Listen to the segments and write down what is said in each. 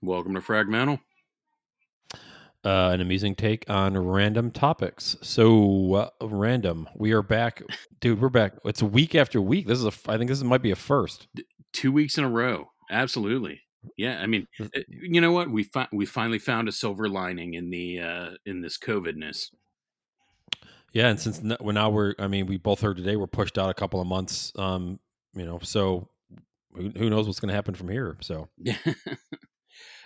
Welcome to Fragmental. Uh, an amusing take on random topics. So uh, random. We are back, dude. We're back. It's week after week. This is a. I think this might be a first. Two weeks in a row. Absolutely. Yeah. I mean, eh, you know what? We fi- we finally found a silver lining in the uh, in this COVIDness. Yeah, and since n- well, now we're. I mean, we both heard today we're pushed out a couple of months. Um, you know, so who, who knows what's going to happen from here? So Yeah.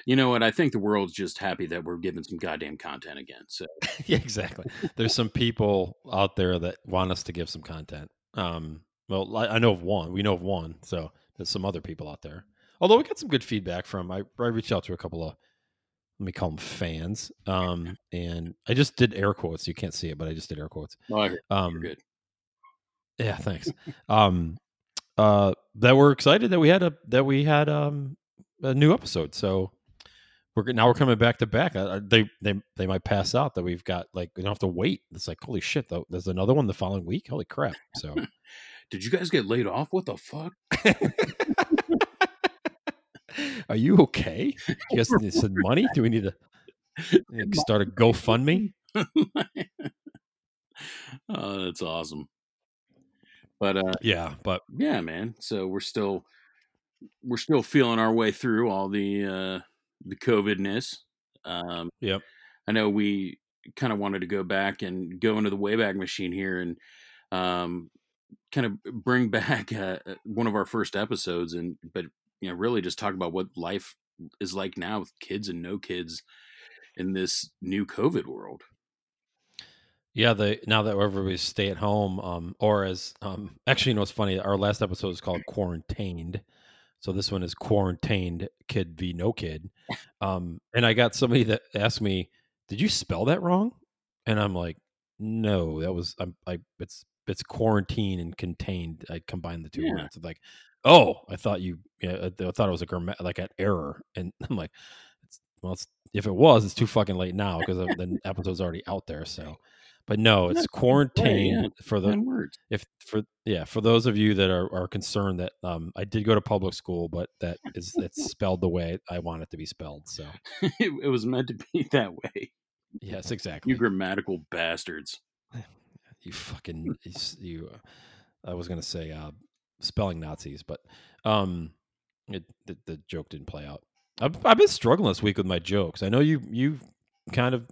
You know what? I think the world's just happy that we're giving some goddamn content again. So yeah, exactly. There's some people out there that want us to give some content. Um, well, I, I know of one. We know of one. So there's some other people out there. Although we got some good feedback from. I, I reached out to a couple of let me call them fans. Um, and I just did air quotes. You can't see it, but I just did air quotes. well, I Um, good. yeah, thanks. um, uh, that we're excited that we had a that we had um a new episode. So we're now we're coming back to back. Uh, they they they might pass out that we've got like we don't have to wait. It's like holy shit though. There's another one the following week. Holy crap! So Did you guys get laid off? What the fuck? are you okay? You guys need some money? Do we need to like, start a GoFundMe? oh, that's awesome. But uh, Yeah, but yeah, man. So we're still we're still feeling our way through all the uh, the COVIDness. Um, Yep. I know we kind of wanted to go back and go into the Wayback Machine here and um, kind of bring back uh, one of our first episodes, and but you know really just talk about what life is like now with kids and no kids in this new COVID world. Yeah, the now that everybody's stay at home, um, or as um, actually, you know, it's funny. Our last episode is called "Quarantined," so this one is "Quarantined Kid v No Kid." Um, and I got somebody that asked me, "Did you spell that wrong?" And I'm like, "No, that was I'm, I. It's it's quarantine and contained. I combined the two Yeah. words. It's like, oh, I thought you, yeah, I thought it was a gramma- like an error." And I'm like, it's, "Well, it's, if it was, it's too fucking late now because the episode's already out there." So. But no, it's That's quarantine for the words. if for yeah for those of you that are, are concerned that um I did go to public school, but that is it's spelled the way I want it to be spelled. So it, it was meant to be that way. yes, exactly. You grammatical bastards. you fucking you uh, I was gonna say uh spelling Nazis, but um it the, the joke didn't play out. I've, I've been struggling this week with my jokes. I know you you kind of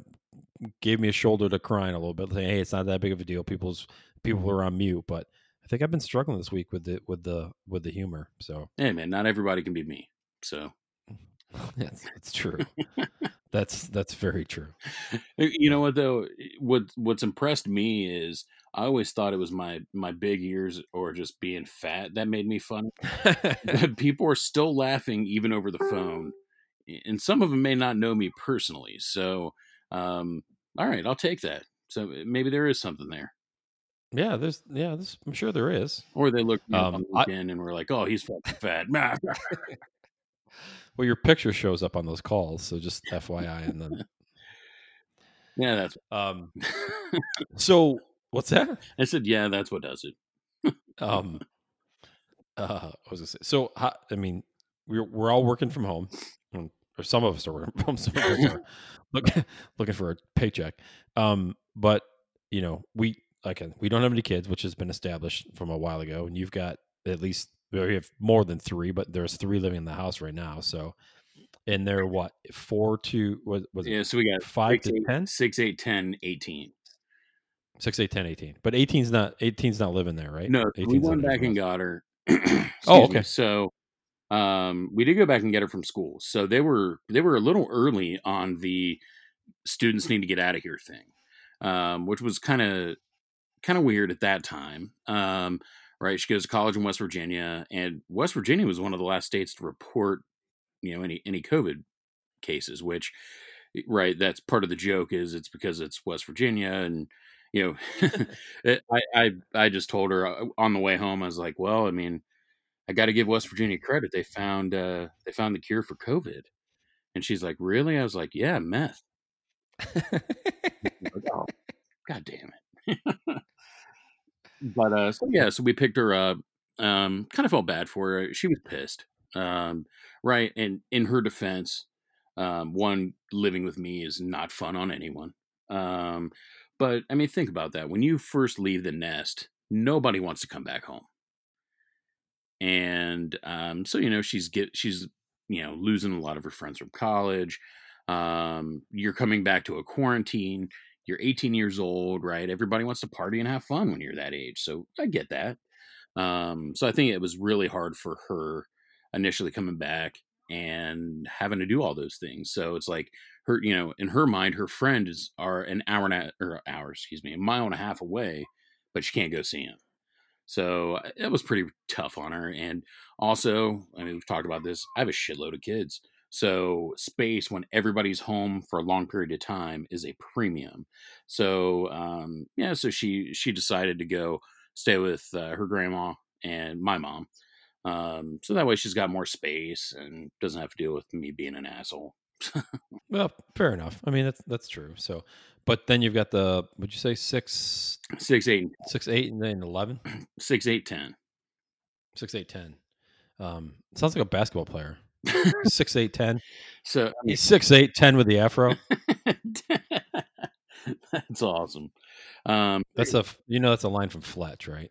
gave me a shoulder to crying a little bit, saying, "Hey, it's not that big of a deal." People's people mm-hmm. are on mute, but I think I've been struggling this week with the with the with the humor. So Hey man, not everybody can be me. So that's it's true. that's that's very true. you know what though? What what's impressed me is I always thought it was my my big ears or just being fat that made me funny. People are still laughing even over the phone, and some of them may not know me personally. So, um, all right, I'll take that. So maybe there is something there. yeah, there's yeah, there's, I'm sure there is. Or they look Um, I- and were like, "Oh, he's fucking fat." Well, your picture shows up on those calls, so just FYI. And then, yeah, that's. um, so what's that? I said, "Yeah, that's what does it." Um, uh, I was gonna say. So, I mean, we're we're all working from home, or some of us are. Some of us are look, looking for a paycheck. Um, but you know, we again, we don't have any kids, which has been established from a while ago, and you've got at least we have more than three, but there's three living in the house right now. So, and they're what four to was was it Yeah, so we got five six, to eight- ten? six, eight, 10, 18. Six, eight, 10, 18. But 18's not 18's not living there, right? No, we went back and got her. Oh, okay. me. So, um, we did go back and get her from school. So they were they were a little early on the students need to get out of here thing, um, which was kind of kind of weird at that time. Um, right, she goes to college in West Virginia, and West Virginia was one of the last states to report, you know, any any COVID cases. Which, right, that's part of the joke is it's because it's West Virginia and you know I, I i just told her uh, on the way home i was like well i mean i got to give west virginia credit they found uh they found the cure for covid and she's like really i was like yeah meth. Like, oh, god damn it but uh so yeah so we picked her up um kind of felt bad for her she was pissed um right and in her defense Um, one living with me is not fun on anyone. Um, but I mean, think about that. When you first leave the nest, nobody wants to come back home. And um, so you know, she's get she's you know losing a lot of her friends from college. Um, you're coming back to a quarantine. You're 18 years old, right? Everybody wants to party and have fun when you're that age. So I get that. Um, so I think it was really hard for her initially coming back and having to do all those things. So it's like her, you know, in her mind, her friend is are an hour and a or hour, excuse me, a mile and a half away, but she can't go see him. So uh, it was pretty tough on her. And also, I mean, we've talked about this. I have a shitload of kids. So space when everybody's home for a long period of time is a premium. So um, yeah, so she she decided to go stay with uh, her grandma and my mom. Um, so that way she's got more space and doesn't have to deal with me being an asshole. well, fair enough. I mean, that's that's true. So, but then you've got the would you say six, six, eight, six, eight, and then eleven, six, eight, ten, six, eight, ten. Um, sounds like a basketball player. six, eight, ten. So I mean, six, eight, ten with the afro. that's awesome. Um, that's a you know that's a line from Fletch, right?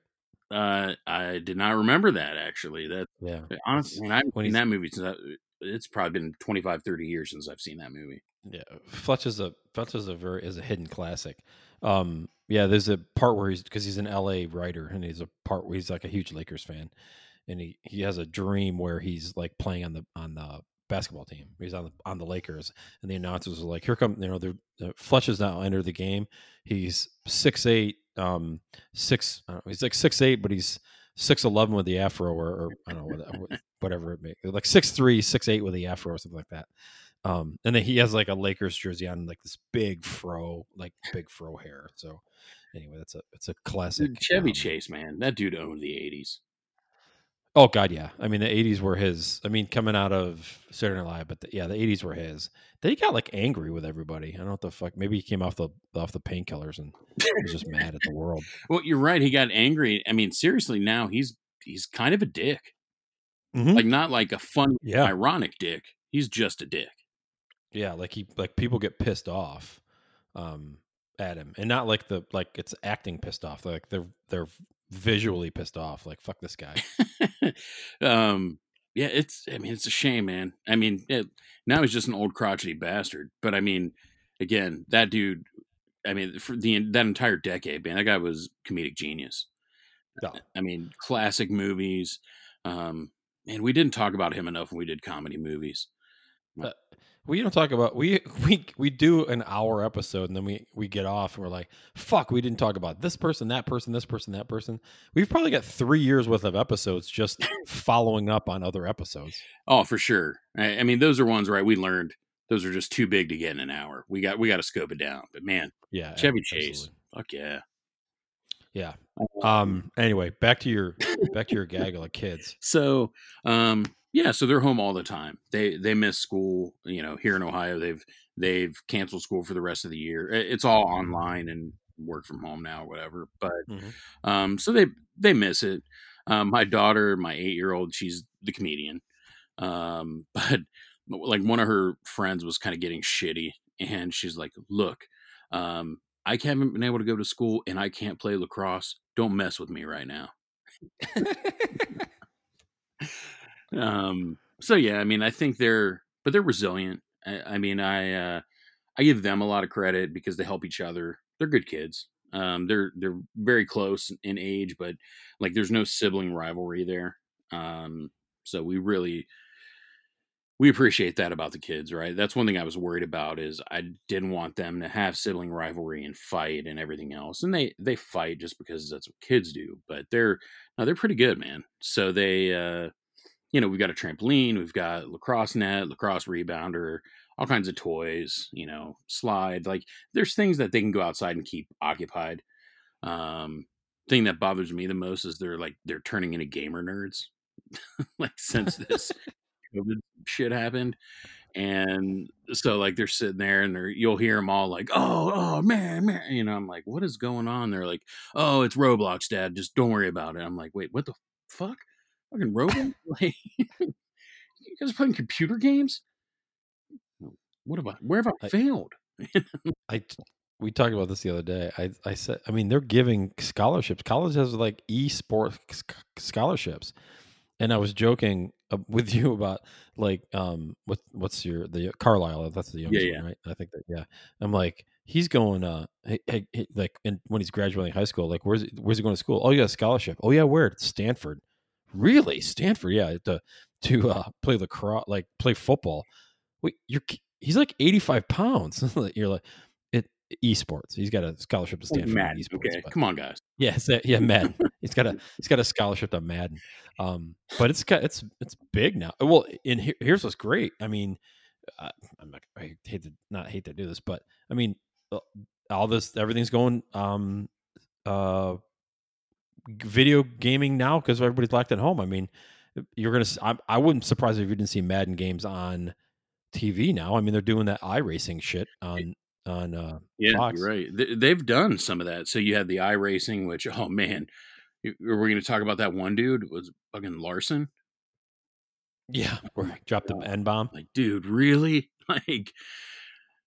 Uh, I did not remember that actually. That yeah, honestly, when I've seen that movie since it's probably been 25, 30 years since I've seen that movie. Yeah, Fletch is a Fletch is a very is a hidden classic. Um, yeah, there's a part where he's because he's an L.A. writer and he's a part where he's like a huge Lakers fan, and he he has a dream where he's like playing on the on the basketball team. He's on the on the Lakers, and the announcers are like, "Here come you know the, the Fletch has now entered the game. He's six eight, um, six. Know, he's like six eight, but he's six eleven with the afro, or, or I don't know whatever it may like six three, six eight with the afro, or something like that. Um, and then he has like a Lakers jersey on, like this big fro, like big fro hair. So anyway, that's a it's a classic Chevy um, Chase, man. That dude owned the eighties. Oh God, yeah. I mean, the '80s were his. I mean, coming out of Saturday Night Live, but the, yeah, the '80s were his. Then he got like angry with everybody. I don't know what the fuck. Maybe he came off the off the painkillers and was just mad at the world. Well, you're right. He got angry. I mean, seriously, now he's he's kind of a dick. Mm-hmm. Like not like a fun, yeah. ironic dick. He's just a dick. Yeah, like he like people get pissed off um at him, and not like the like it's acting pissed off. Like they're they're visually pissed off. Like fuck this guy. um, yeah, it's. I mean, it's a shame, man. I mean, it, now he's just an old crotchety bastard. But I mean, again, that dude. I mean, for the that entire decade, man, that guy was comedic genius. Yeah. I mean, classic movies. Um, and we didn't talk about him enough when we did comedy movies. Uh, we don't talk about we we we do an hour episode and then we we get off and we're like fuck we didn't talk about this person that person this person that person. We've probably got three years worth of episodes just following up on other episodes. Oh for sure. I, I, mean those are ones right we learned those are just too big to get in an hour. We got we got to scope it down but man yeah chevy chase fuck yeah. Yeah um anyway back to your back to your gaggle of kids. So um yeah, so they're home all the time. They they miss school. You know, here in Ohio, they've they've canceled school for the rest of the year. It's all online and work from home now, whatever. But mm-hmm. um, so they they miss it. Um, my daughter, my eight year old, she's the comedian. Um, but like one of her friends was kind of getting shitty, and she's like, "Look, um, I haven't been able to go to school, and I can't play lacrosse. Don't mess with me right now." Um, so yeah, I mean, I think they're, but they're resilient. I, I mean, I, uh, I give them a lot of credit because they help each other. They're good kids. Um, they're they're very close in age, but like there's no sibling rivalry there. Um, so we really we appreciate that about the kids, right? That's one thing I was worried about is I didn't want them to have sibling rivalry and fight and everything else. And they they fight just because that's what kids do, but they're no, they're pretty good, man. So they uh you know, we've got a trampoline, we've got lacrosse net, lacrosse rebounder, all kinds of toys, you know, slide. Like there's things that they can go outside and keep occupied. Um, thing that bothers me the most is they're like they're turning into gamer nerds. like since this COVID shit happened. And so like they're sitting there and they're you'll hear them all like, oh, oh man, man. You know, I'm like, what is going on? They're like, oh, it's Roblox, Dad. Just don't worry about it. I'm like, wait, what the fuck? Fucking robot? like, you guys playing computer games? What have I? Where have I, I- failed? I we talked about this the other day. I I said I mean they're giving scholarships. College has like esports sc- scholarships, and I was joking uh, with you about like um what what's your the Carlisle? That's the youngest Yeah, one, right? I think that yeah. I'm like he's going uh hey, hey, hey, like and when he's graduating high school like where's he, where's he going to school? Oh, you got a scholarship. Oh yeah, where? Stanford. Really? Stanford? Yeah, to to uh, play lacrosse, like play football. Wait, you're he's like 85 pounds. you're like it esports. He's got a scholarship to Stanford Madden. esports. Okay, but- come on, guys. yeah, yeah, Madden. he's got a he's got a scholarship to Madden. Um, but it's got it's it's big now. Well, and here, here's what's great. I mean, uh, I'm not, I hate to not hate to do this, but I mean, uh, all this everything's going um uh video gaming now because everybody's locked at home. I mean, you're gonna. I wouldn't surprise if you didn't see Madden games on TV now. I mean, they're doing that iRacing shit on on uh Yeah, Fox. right. They, they've done some of that. So you had the iRacing, which oh man, we're going to talk about that one dude? Was fucking Larson? Yeah, where I dropped the N bomb. Like, dude, really? Like,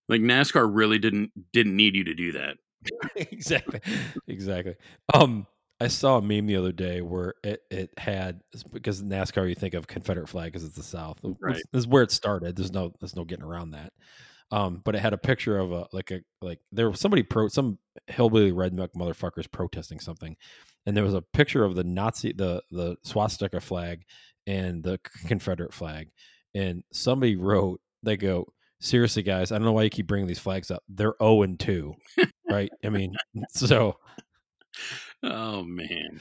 like NASCAR really didn't didn't need you to do that. exactly exactly um i saw a meme the other day where it, it had because nascar you think of confederate flag because it's the south. This- Right. this is where it started. There's no there's no getting around that. Um but it had a picture of a like a like there was somebody pro some hillbilly redneck motherfuckers protesting something and there was a picture of the nazi the the swastika flag and the confederate flag and somebody wrote they go seriously guys i don't know why you keep bringing these flags up. They're 0 and 2 right? I mean so Oh man,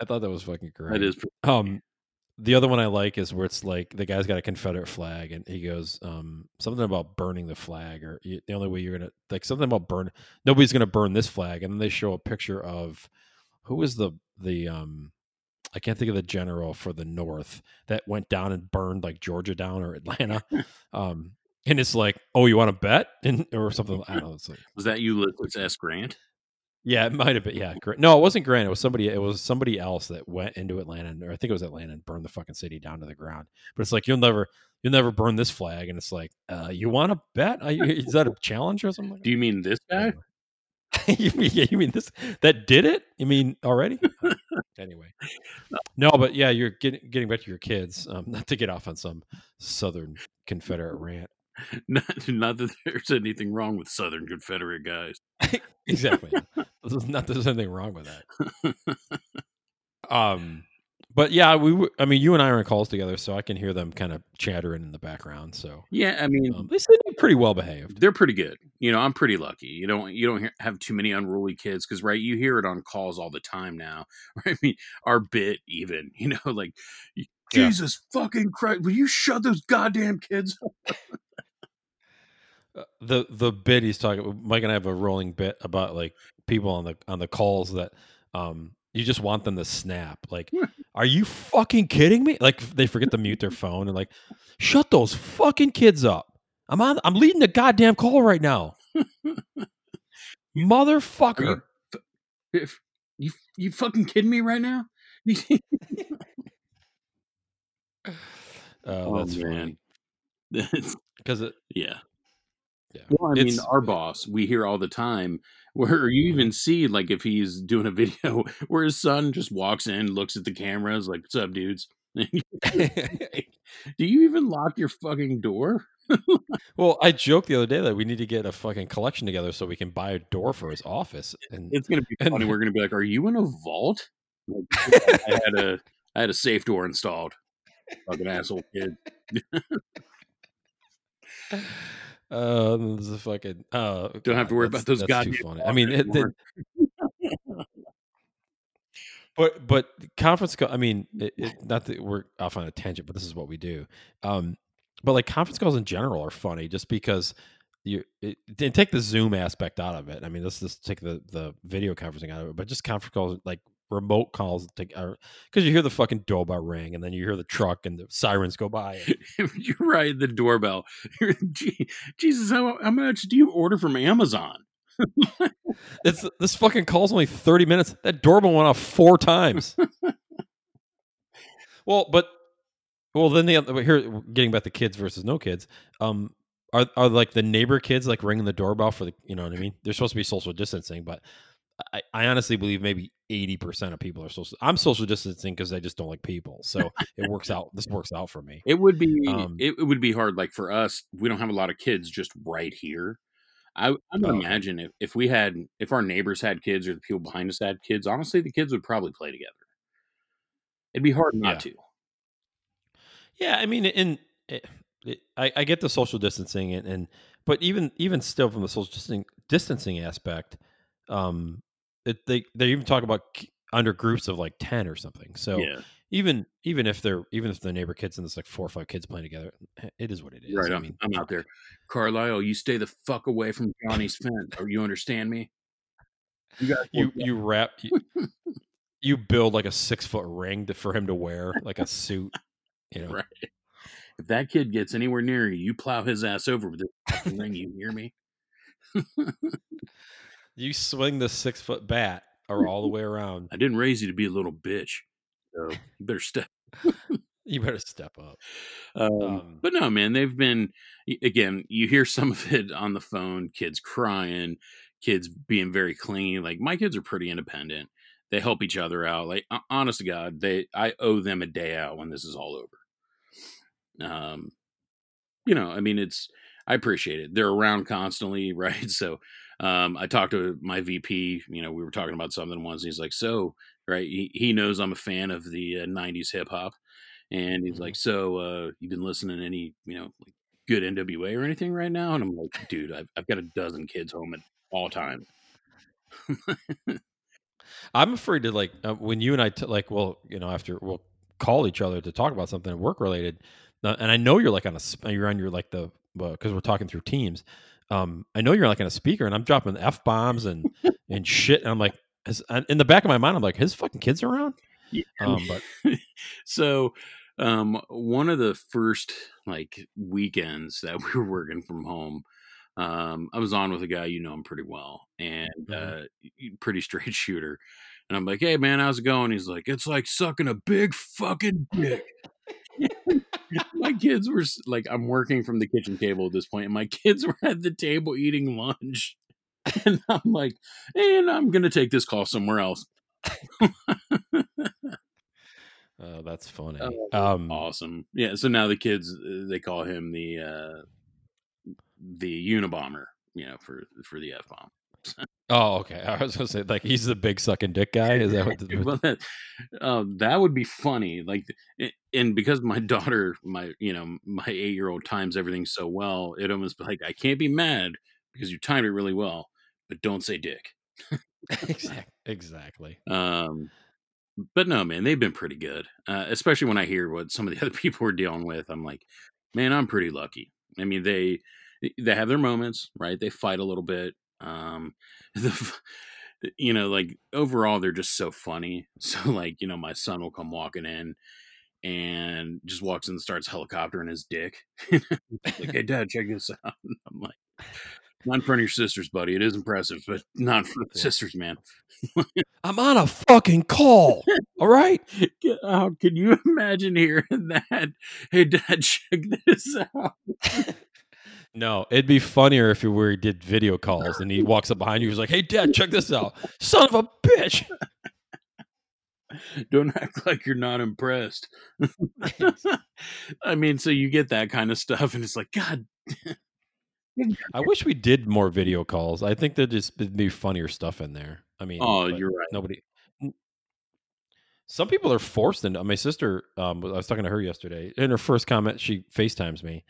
i thought that was fucking great that is pretty- um the other one i like is where it's like the guy's got a confederate flag and he goes um something about burning the flag or the only way you're gonna like something about burn nobody's gonna burn this flag and then they show a picture of who is the the um I can't think of the general for the North that went down and burned like Georgia down or Atlanta. um, and it's like, oh, you want to bet and or something? I don't know. It's like, was that Ulysses S. Grant? Yeah, it might have been. Yeah, no, it wasn't Grant. It was somebody. It was somebody else that went into Atlanta, or I think it was Atlanta, and burned the fucking city down to the ground. But it's like you'll never, you'll never burn this flag. And it's like, uh, you want to bet? You, is that a challenge or something? Like Do you mean this guy? You mean yeah, you mean this that did it? You mean already? Uh, anyway, no, but yeah, you're getting getting back to your kids. Um, not to get off on some Southern Confederate rant. Not, not that there's anything wrong with Southern Confederate guys. exactly. Not that there's anything wrong with that. Um, but yeah, we. I mean, you and I are in calls together, so I can hear them kind of chattering in the background. So Yeah, I mean, um, they seem pretty well behaved. they're pretty good. You know, I'm pretty lucky. You don't you don't hear, have too many unruly kids because right, you hear it on calls all the time now. I mean, our bit even. You know, like Yeah. Jesus fucking Christ, will you shut those goddamn kids? Uh, the the bit he's talking Mike and I have a rolling bit about like people on the on the calls that um you just want them to snap. Like, are you fucking kidding me? Like they forget to mute their phone and like, shut those fucking kids up. I'm on I'm leading the goddamn call right now. You, Motherfucker. if you you fucking kidding me right now? Oh, that's man. funny. Because it yeah. Yeah. Well, I mean, our boss, we hear all the time where you mm-hmm. even see, like, if he's doing a video where his son just walks in, looks at the cameras, like, what's up, dudes? And you're like, Do you even lock your fucking door? well, I joked the other day that we need to get a fucking collection together so we can buy a door for his office. And It's gonna be And- funny. We're gonna be like, "Are you in a vault?" Like, I had a I had a safe door installed. Fucking asshole kid. Uh, this is a fucking. Uh, Don't have to worry about those goddamn. I mean, it, anymore. but but conference call. I mean, it, it, not that we're off on a tangent, but this is what we do. Um, but like conference calls in general are funny, just because you it, and take the Zoom aspect out of it. I mean, let's just take the the video conferencing out of it, but just conference calls like remote calls because you hear the fucking doorbell ring and then you hear the truck and the sirens go by. You're right. The doorbell. Jesus, how, how much do you order from Amazon? It's this fucking call's only 30 minutes. That doorbell went off four times. well, but well, then the other here getting back to kids versus no kids. Um, are are like the neighbor kids like ringing the doorbell for the you know what I mean? They're supposed to be social distancing, but I, I honestly believe maybe eighty percent of people are social. I'm social distancing because I just don't like people, so it works out. This works out for me. It would be Um, it, it would be hard. Like for us, we don't have a lot of kids just right here. I, I would imagine if, if we had if our neighbors had kids or the people behind us had kids, honestly, the kids would probably play together. It'd be hard not Yeah. to. Yeah, I mean, in it, it, I, I get the social distancing, and, and but even even still from the social distancing, distancing aspect, um, it, they they even talk about under groups of like ten or something. So yeah, even even if they're even if the neighbor kids and it's like four or five kids playing together, eh, it is what it is. right. I I'm, mean, I'm out there, Carlisle. You stay the fuck away from Johnny's fence. Or you understand me? You guys you you wrap you, you build like a six foot ring to, for him to wear like a suit. You know, Right. if that kid gets anywhere near you, you plow his ass over with this ring. You hear me? you swing the six foot bat or all the way around. I didn't raise you to be a little bitch, so you better step. You better step up. Um, Um, but no, man, they've been again. You hear some of it on the phone. Kids crying, kids being very clingy. Like my kids are pretty independent. They help each other out. Like honest to God, they I owe them a day out when this is all over. Um, you know, I mean, it's I appreciate it. They're around constantly, right? So, um, I talked to my VP. You know, we were talking about something once. And he's like, "So, right? He, he knows I'm a fan of the uh, '90s hip hop." And he's Mhm. like, "So, uh, you've been listening to any, you know, like good NWA or anything right now?" And I'm like, "Dude, I've, I've got a dozen kids home at all times." I'm afraid to like uh, when you and I t- like well you know after we'll call each other to talk about something work related, uh, and I know you're like on a sp- you're on your like the because we're talking through Teams. Um, I know you're like on a speaker, and I'm dropping f bombs and and shit, and I'm like, in the back of my mind, I'm like, his fucking kids are around. Yeah. Um, but so, um, one of the first like weekends that we were working from home, um, I was on with a guy you know him pretty well, and Mhm. uh, pretty straight shooter. And I'm like, "Hey man, how's it going?" He's like, "It's like sucking a big fucking dick." my kids were like, I'm working from the kitchen table at this point, and my kids were at the table eating lunch, and I'm like, "And I'm gonna take this call somewhere else." uh, that's funny. Oh, um, awesome. Yeah. So now the kids uh, they call him the uh the Unabomber, you know, for for the f bomb. Oh, okay. I was gonna say like he's the big sucking dick guy. Is that what? The, well, that, um, that would be funny. Like, and because my daughter, my you know, my eight year old times everything so well, it almost be like I can't be mad because you timed it really well, but don't say dick. exactly. Exactly. Um, but no, man, they've been pretty good. Uh, especially when I hear what some of the other people are dealing with. I'm like, man, I'm pretty lucky. I mean, they they have their moments, right? They fight a little bit. Um, the, you know, like overall, they're just so funny. So, like, you know, my son will come walking in and just walks in and starts helicoptering his dick. like, hey, dad, check this out. I'm like, not in front of your sisters, buddy. It is impressive, but not for the sisters, man. I'm on a fucking call. All right. How can you imagine hearing that? Hey, Dad, check this out. No, it'd be funnier if we were he did video calls and he walks up behind you. He's like, "Hey, Dad, check this out, son of a bitch." Don't act like you're not impressed. I mean, so you get that kind of stuff, and it's like, God, I wish we did more video calls. I think there'd just be funnier stuff in there. I mean, oh, you're right. nobody. Some people are forced into. My sister, um, I was talking to her yesterday. In her first comment, she FaceTimes me,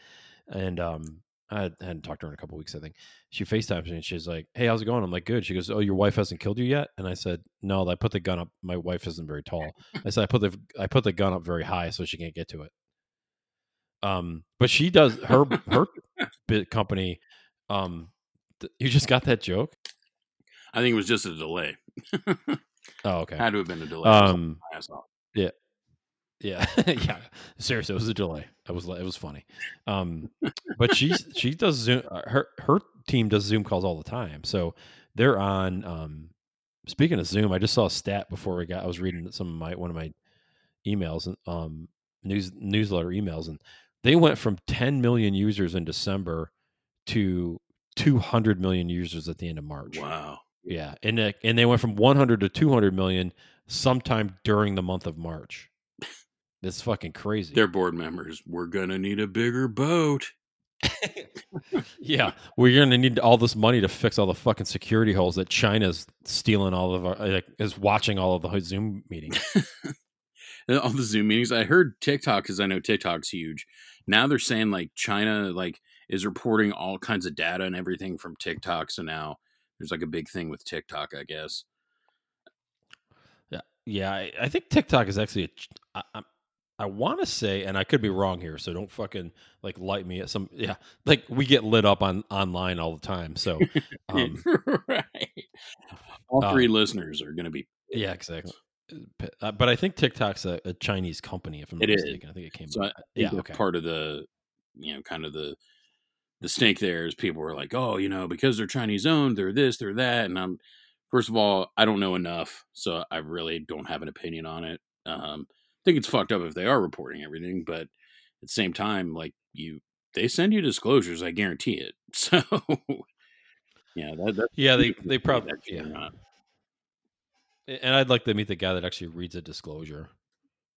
and um, I had- hadn't talked to her in a couple weeks. I think she FaceTimes me, and she's like, "Hey, how's it going?" I'm like, "Good." She goes, "Oh, your wife hasn't killed you yet?" And I said, "No, I put the gun up. My wife isn't very tall." I said, "I put the I put the gun up very high so she can't get to it." Um, but she does her her bit company. Um, th- you just got that joke? I think it was just a delay. Oh, okay. Had to have been a delay. Um, off. Yeah, yeah. Seriously, it was a delay. It was it was funny. Um, but she she does Zoom. uh, Her her team does Zoom calls all the time. So they're on. Um, speaking of Zoom, I just saw a stat before we got. I was reading some of my one of my emails and um news newsletter emails, and they went from 10 million users in December to 200 million users at the end of March. Wow. Yeah, and they, and they went from 100 to 200 million sometime during the month of March. That's fucking crazy. Their board members, we're gonna need a bigger boat. yeah, we're gonna need all this money to fix all the fucking security holes that China's stealing all of our uh, like, is watching all of the Zoom meetings. all the Zoom meetings. I heard TikTok because I know TikTok's huge. Now they're saying like China like is reporting all kinds of data and everything from TikTok. So now there's like a big thing with TikTok, I guess. Yeah, yeah. I, I think TikTok is actually. A, I, I want to say, and I could be wrong here, so don't fucking like light me at some. Yeah, like we get lit up on online all the time. So, um, right. All three um, listeners are going to be. Yeah, exactly. Uh, but I think TikTok's a, a Chinese company. If I'm not it mistaken, is. I think it came. So I, yeah, okay. Part of the, you know, kind of the the stink there is people were like, oh, you know, because they're Chinese owned, they're this, they're that, and I'm first of all, I don't know enough, so I really don't have an opinion on it. Um, think it's fucked up if they are reporting everything, but at the same time, like you, they send you disclosures. I guarantee it. So, yeah, that, yeah, they they probably yeah. And I'd like to meet the guy that actually reads a disclosure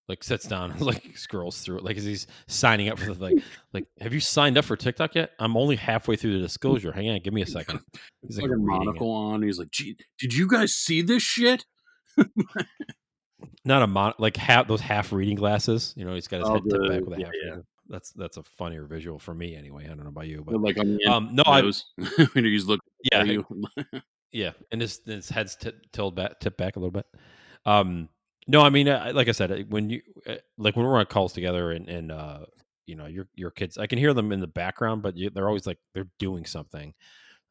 like sits down and like scrolls through it like as he's signing up for the like like have you signed up for tiktok yet i'm only halfway through the disclosure hang on give me a second he's like, like a monocle on he's like Gee, did you guys see this shit not a mon like half those half reading glasses you know he's got his oh, head tipped back with a half yeah. that's that's a funnier visual for me anyway i don't know about you but like on um no i was when he's looking yeah yeah and his his head's t- tilted back tipped back a little bit um no, I mean, like I said, when you uh, like when we're on calls together and and uh, you know your your kids, I can hear them in the background, but you, they're always like they're doing something.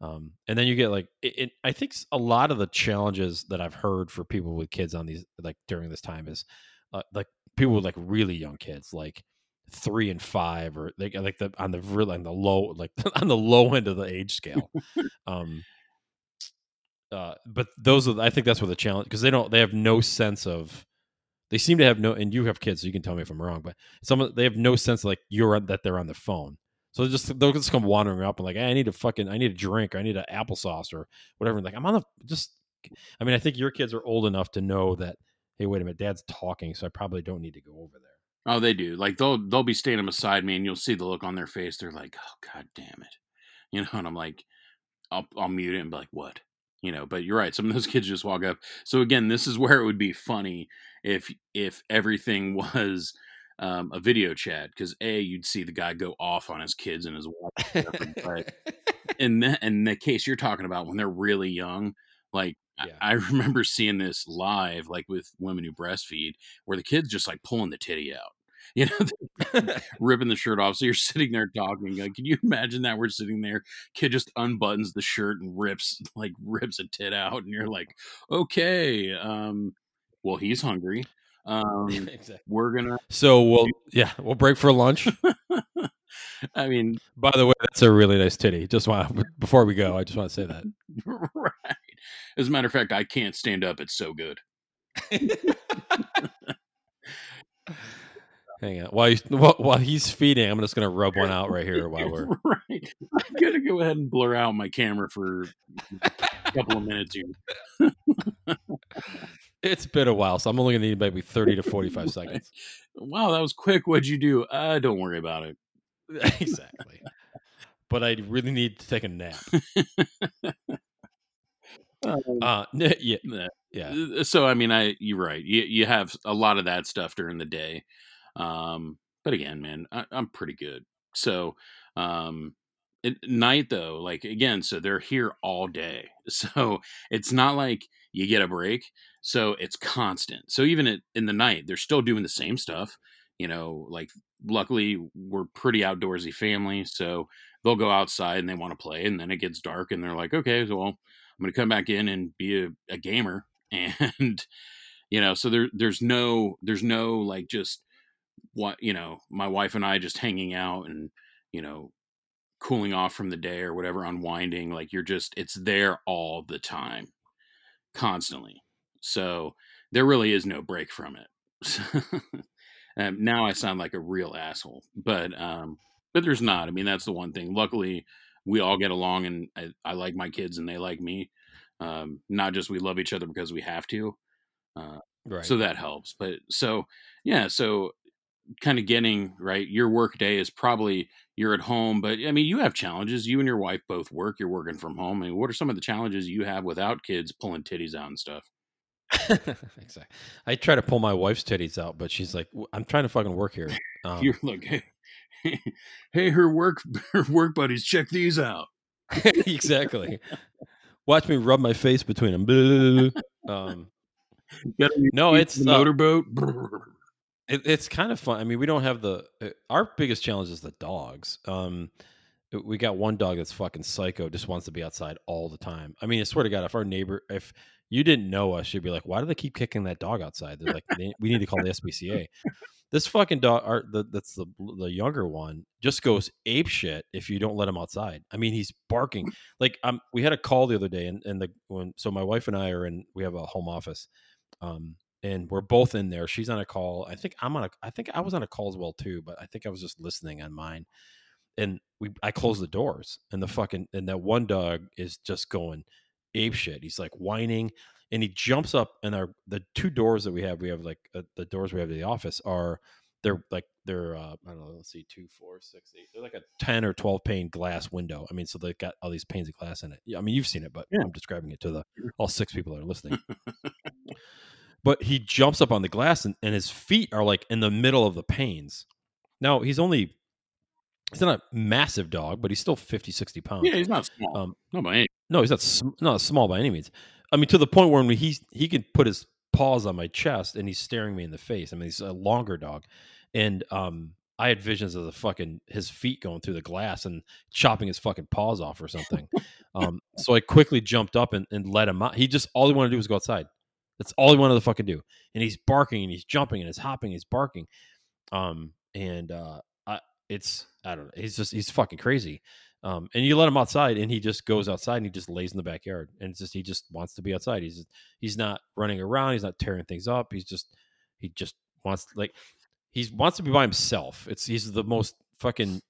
Um, and then you get like it, it, I think a lot of the challenges that I've heard for people with kids on these like during this time is uh, like people with like really young kids, like three and five, or like like the on the really on the low like on the low end of the age scale. um, uh, but those are, I think that's where the challenge because they don't they have no sense of they seem to have no and you have kids so you can tell me if I'm wrong but some of, they have no sense like you're that they're on the phone so just they'll just come wandering up and like hey, I need a fucking I need a drink or I need an applesauce or whatever. And like I'm on the just I mean I think your kids are old enough to know that hey wait a minute dad's talking so I probably don't need to go over there. Oh they do. Like they'll they'll be standing beside me and you'll see the look on their face. They're like oh god damn it. You know and I'm like I'll I'll mute it and be like what? You know but you're right some of those kids just walk up. So again this is where it would be funny if if everything was um, a video chat because a you'd see the guy go off on his kids and his wife but in that in the case you're talking about when they're really young like yeah. I, I remember seeing this live like with women who breastfeed where the kids just like pulling the titty out you know, ripping the shirt off. So you're sitting there talking. Like, can you imagine that? We're sitting there, kid just unbuttons the shirt and rips like rips a tit out, and you're like, okay, um, well, he's hungry. Um, exactly. We're gonna. So we'll yeah we'll break for lunch. I mean, by the way, that's a really nice titty. Just want before we go, I just want to say that. right. As a matter of fact, I can't stand up. It's so good. Hang on. While he's, while he's feeding, I'm just going to rub one out right here while we're. right. I'm going to go ahead and blur out my camera for a couple of minutes here. It's been a while, so I'm only going to need maybe 30 to 45 seconds. Wow, that was quick. What'd you do? Uh, don't worry about it. exactly. But I really need to take a nap. Um, uh, yeah, yeah. So I mean, I you're right. You you have a lot of that stuff during the day. Um, but again, man, I, am pretty good. So, um, at night though, like again, so they're here all day. So it's not like you get a break. So it's constant. So even at, in the night, they're still doing the same stuff. You know, like luckily we're pretty outdoorsy family, so they'll go outside and they want to play, and then it gets dark, and they're like, okay, well, I'm going to come back in and be a, a gamer, and you know, so there there's no there's no like just what you know my wife and i just hanging out and you know cooling off from the day or whatever unwinding like you're just it's there all the time constantly so there really is no break from it um, now i sound like a real asshole but um but there's not i mean that's the one thing luckily we all get along, and I, I like my kids and they like me. Um, not just we love each other because we have to. Uh, Right. so that helps. But so yeah, so kind of getting right. Your work day is probably you're at home, but I mean you have challenges. You and your wife both work. You're working from home. I mean, what are some of the challenges you have without kids pulling titties out and stuff? exactly. I try to pull my wife's titties out, but she's like, "I'm trying to fucking work here." Um, You're like, hey, hey, her work her work buddies, check these out. exactly. Watch me rub my face between them. Um, No, it's, uh, motorboat. It, it's kind of fun. I mean, we don't have the uh, our biggest challenge is the dogs. Um, we got one dog that's fucking psycho, just wants to be outside all the time. I mean, I swear to God, if our neighbor, if you didn't know us, you'd be like, "Why do they keep kicking that dog outside?" They're like, "We need to call the SPCA." This fucking dog, our, the, that's the the younger one, just goes ape shit if you don't let him outside. I mean, he's barking like um. We had a call the other day, and and the when so my wife and I are in, we have a home office, um, and we're both in there. She's on a call. I think I'm on a. I think I was on a call as well too, but I think I was just listening on mine. And we, I close the doors, and the fucking and that one dog is just going ape shit. He's like whining, and he jumps up. And our the two doors that we have, we have like uh, the doors we have to the office are they're like they're uh, I don't know. Let's see, two, four, six, eight. They're like a ten or twelve pane glass window. I mean, so they've got all these panes of glass in it. Yeah, I mean, you've seen it, but Yeah. I'm describing it to the all six people that are listening but he jumps up on the glass and, and his feet are like in the middle of the panes. Now he's only he's not a massive dog, but he's still 50, 60 pounds. yeah, he's not small. Um, no, by any. no, he's not sm- not small by any means. I mean, to the point where when he he can put his paws on my chest and he's staring me in the face. I mean, he's a longer dog, and um, I had visions of the fucking his feet going through the glass and chopping his fucking paws off or something. um, so I quickly jumped up and, and let him out. He just all he wanted to do was go outside. That's all he wanted to fucking do. And he's barking and he's jumping and he's hopping, he's barking. Um, and uh, I, it's I don't know. He's just he's fucking crazy. Um, and you let him outside, and he just goes outside and he just lays in the backyard, and it's just he just wants to be outside. He's he's not running around. He's not tearing things up. He's just he just wants like he wants to be by himself. It's he's the most fucking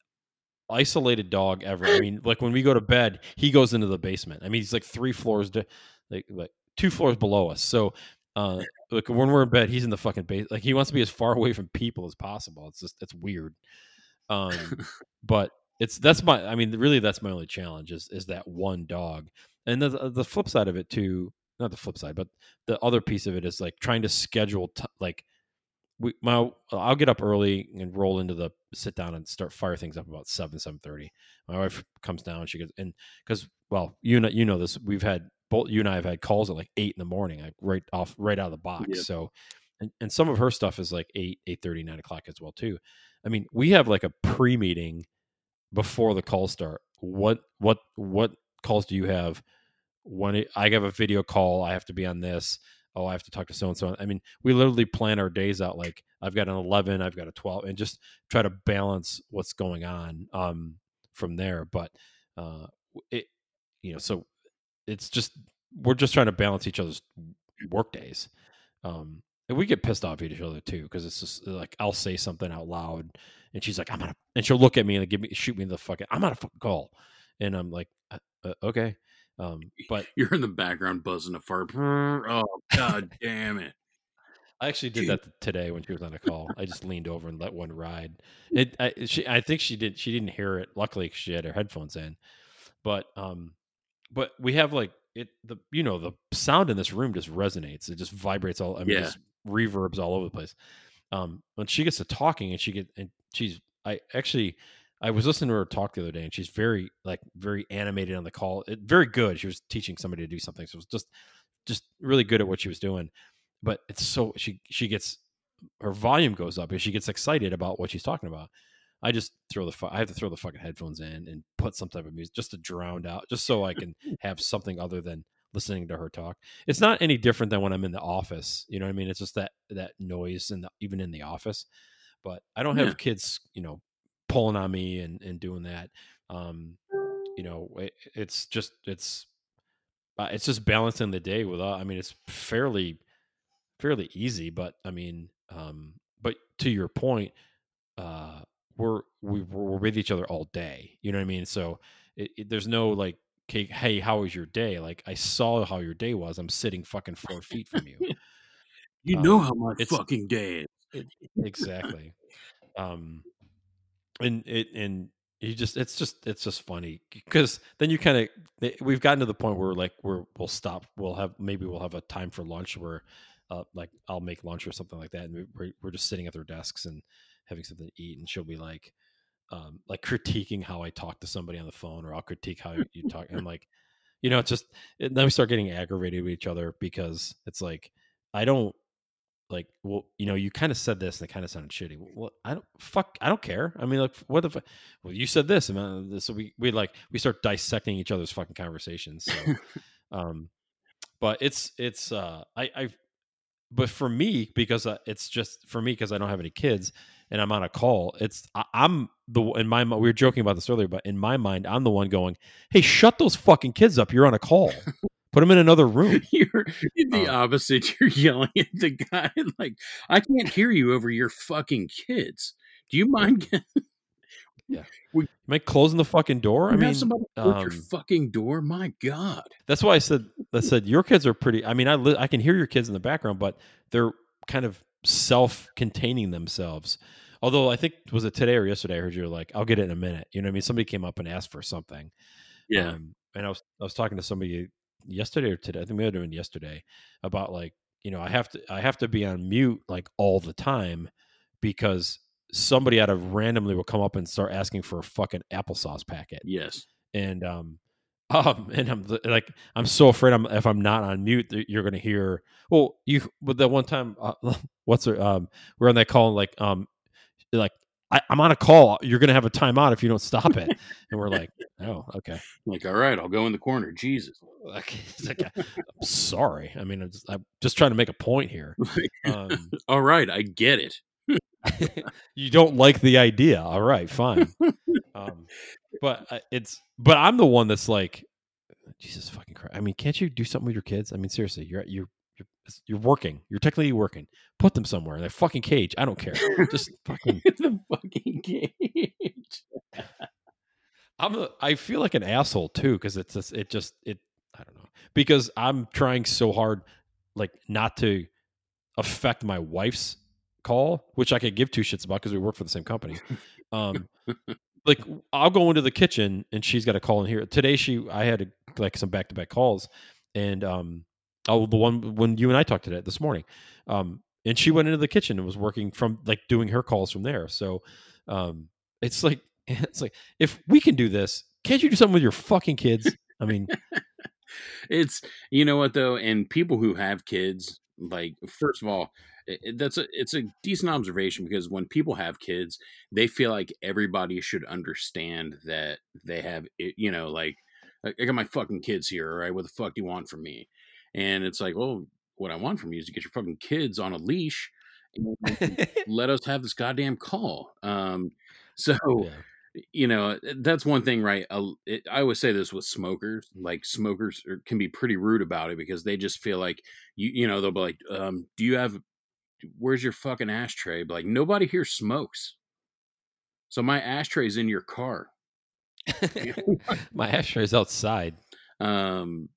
isolated dog ever. I mean, like when we go to bed, he goes into the basement. I mean, he's like three floors, to, like like two floors below us. So, uh, like when we're in bed, he's in the fucking base. Like he wants to be as far away from people as possible. It's just it's weird. Um, but it's that's my. I mean, really, that's my only challenge is is that one dog. And the the flip side of it too, not the flip side, but the other piece of it is like trying to schedule t- like we my I'll get up early and roll into the sit down and start fire things up about seven seven thirty. My wife comes down, she goes and because well you know you know this we've had both you and I have had calls at like eight in the morning, like right off right out of the box. Yeah. So and, and some of her stuff is like eight eight thirty nine o'clock as well too. I mean we have like a pre meeting before the call start. What what what calls do you have? When it, I have a video call, I have to be on this oh, I have to talk to so and so. I mean, we literally plan our days out like I've got an 11, I've got a 12, and just try to balance what's going on um, from there. But uh, it, you know, so it's just we're just trying to balance each other's work days. Um, and we get pissed off at each other too because it's just like I'll say something out loud, and she's like, "I'm gonna," and she'll look at me and give me shoot me the fucking, "I'm on a fucking call," and I'm like, uh, uh, "Okay." Um, but You're in the background buzzing a fart. Oh god damn it! I actually did Dude. that today when she was on a call. I just leaned over and let one ride. It, I, she, I think she did. She didn't hear it. Luckily, she had her headphones in. But, um, but we have like it. The you know the sound in this room just resonates. It just vibrates all. I mean, Yeah. just reverbs all over the place. Um, when she gets to talking and she get and she's I actually I was listening to her talk the other day and she's very like very animated on the call. It, very good. She was teaching somebody to do something. So it was just just really good at what she was doing. But it's so she she gets her volume goes up and she gets excited about what she's talking about. I just throw the fu- I have to throw the fucking headphones in and put some type of music just to drown out, just so I can have something other than listening to her talk. It's not any different than when I'm in the office. You know what I mean? It's just that that noise and even in the office. But I don't have Yeah. kids, you know, pulling on me and and doing that. Um, you know, it, it's just it's uh, it's just balancing the day without. I mean, it's fairly fairly easy, but I mean, um, but to your point, uh, we're we, we're with each other all day. You know what I mean? So it, it, there's no like okay, hey how was your day like i saw how your day was i'm sitting fucking four feet from you You know Um, how my fucking day is. exactly um and it and you just it's just it's just funny because then you kind of we've gotten to the point where like we're we'll stop we'll have maybe we'll have a time for lunch where uh like i'll make lunch or something like that and we're, we're just sitting at their desks and having something to eat and she'll be like um like critiquing how i talk to somebody on the phone or i'll critique how you talk and I'm like you know it's just and then we start getting aggravated with each other because it's like i don't like well you know you kind of said this and it kind of sounded shitty. Well i don't fuck i don't care. I mean like what the fu- well you said this and uh, this so we we like we start dissecting each other's fucking conversations so um but it's it's uh i i but for me because uh, it's just for me because i don't have any kids and i'm on a call it's I, i'm the in my we were joking about this earlier but in my mind i'm the one going hey shut those fucking kids up you're on a call put them in another room You're the Um, opposite. You're yelling at the guy like, "I can't hear you over your fucking kids. Do you mind getting am i closing the fucking door i mean somebody close your um, fucking door?" My God. That's why I said I said your kids are pretty. I mean, I li- I can hear your kids in the background, but they're kind of self-containing themselves. Although I think was it today or yesterday I heard you were like, "I'll get it in a minute." You know what I mean? Somebody came up and asked for something. Yeah. Um, and I was I was talking to somebody yesterday or today. I think we had doing yesterday about like you know I have to I have to be on mute like all the time because somebody out of randomly will come up and start asking for a fucking applesauce packet yes. and um um and i'm like i'm so afraid i'm if i'm not on mute you're gonna hear well you but that one time uh, what's her um we're on that call and like um like I, i'm on a call you're gonna have a timeout if you don't stop it and we're like oh okay Like, all right, I'll go in the corner. Jesus. like, like, i'm sorry i mean i'm just, I'm just trying to make a point here um all right, I get it. you don't like the idea. All right fine. Um but it's but i'm the one that's like jesus fucking christ. I mean can't you do something with your kids? I mean seriously you're you're you're, you're working. You're technically working. Put them somewhere in a fucking cage. I don't care. Just fucking the fucking cage. i'm a, i feel like an asshole too because it's just it just it i don't know. Because i'm trying so hard like not to affect my wife's call which i could give two shits about because we work for the same company. Um like i'll go into the kitchen and she's got a call in here today she i had like some back-to-back calls and um oh the one when you and i talked today this morning um and she went into the kitchen and was working from like doing her calls from there. So um it's like it's like if we can do this can't you do something with your fucking kids? I mean it's you know what though, and people who have kids, like first of all, i- i- that's a it's a decent observation because when people have kids, they feel like everybody should understand that they have it. You know, like I got my fucking kids here, all right? What the fuck do you want from me? And it's like, well, what I want from you is to get your fucking kids on a leash and let us have this goddamn call. Um, so yeah you know that's one thing right it- i always say this with smokers like smokers are, can be pretty rude about it because they just feel like you you know they'll be like um do you have where's your fucking ashtray but like nobody here smokes so my ashtray's in your car my ashtray's outside um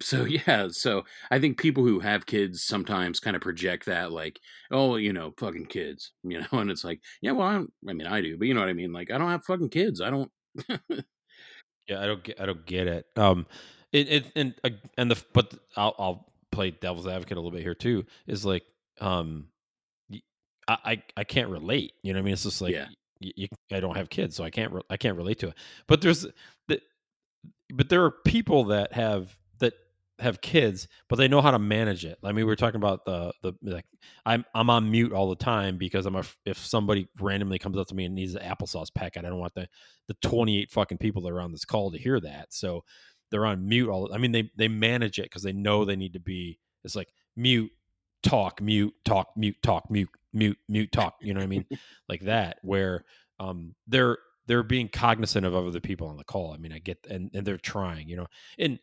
so yeah so i think people who have kids sometimes kind of project that like oh you know fucking kids you know and it's like yeah well I, don't, I mean i do but you know what i mean like i don't have fucking kids i don't Yeah, I don't get. I don't get it. Um, it, it and and the but I'll I'll play devil's advocate a little bit here too. Is like um, I I, I can't relate. You know what I mean? It's just like Yeah. y- you, I don't have kids, so I can't re- I can't relate to it. But there's the but there are people that have that have kids, but they know how to manage it. I mean, we were talking about the the like I'm I'm on mute all the time because I'm a if somebody randomly comes up to me and needs an applesauce packet, I don't want the the 28 fucking people that are on this call to hear that. So they're on mute all I mean they they manage it because they know they need to be it's like mute, talk, mute, talk, mute, talk, mute, mute, mute, talk. You know what I mean? like that, where um they're they're being cognizant of other people on the call. I mean, I get and, and they're trying, you know. And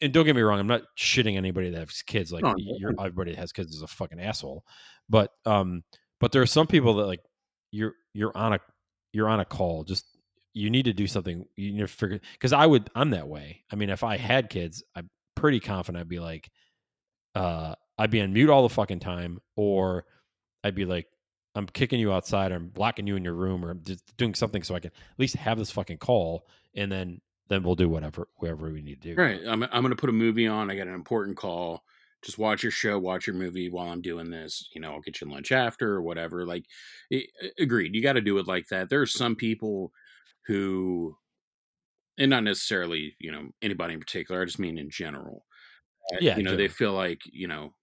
and don't get me wrong, I'm not shitting anybody that has kids. Like No, you're, everybody that has kids is a fucking asshole. But um, but there are some people that like you're you're on a you're on a call. Just you need to do something. You need to figure because I would. I'm that way. I mean, if I had kids, I'm pretty confident I'd be like, uh, I'd be on mute all the fucking time, or I'd be like, I'm kicking you outside, or I'm blocking you in your room, or I'm just doing something so I can at least have this fucking call, and then then we'll do whatever whatever we need to do. Right. I'm I'm gonna put a movie on. I got an important call. Just watch your show, watch your movie while I'm doing this. You know, I'll get you lunch after or whatever. Like, it, agreed. You got to do it like that. There are some people who, and not necessarily, you know, anybody in particular. I just mean in general. uh, Yeah, you know, they feel like you know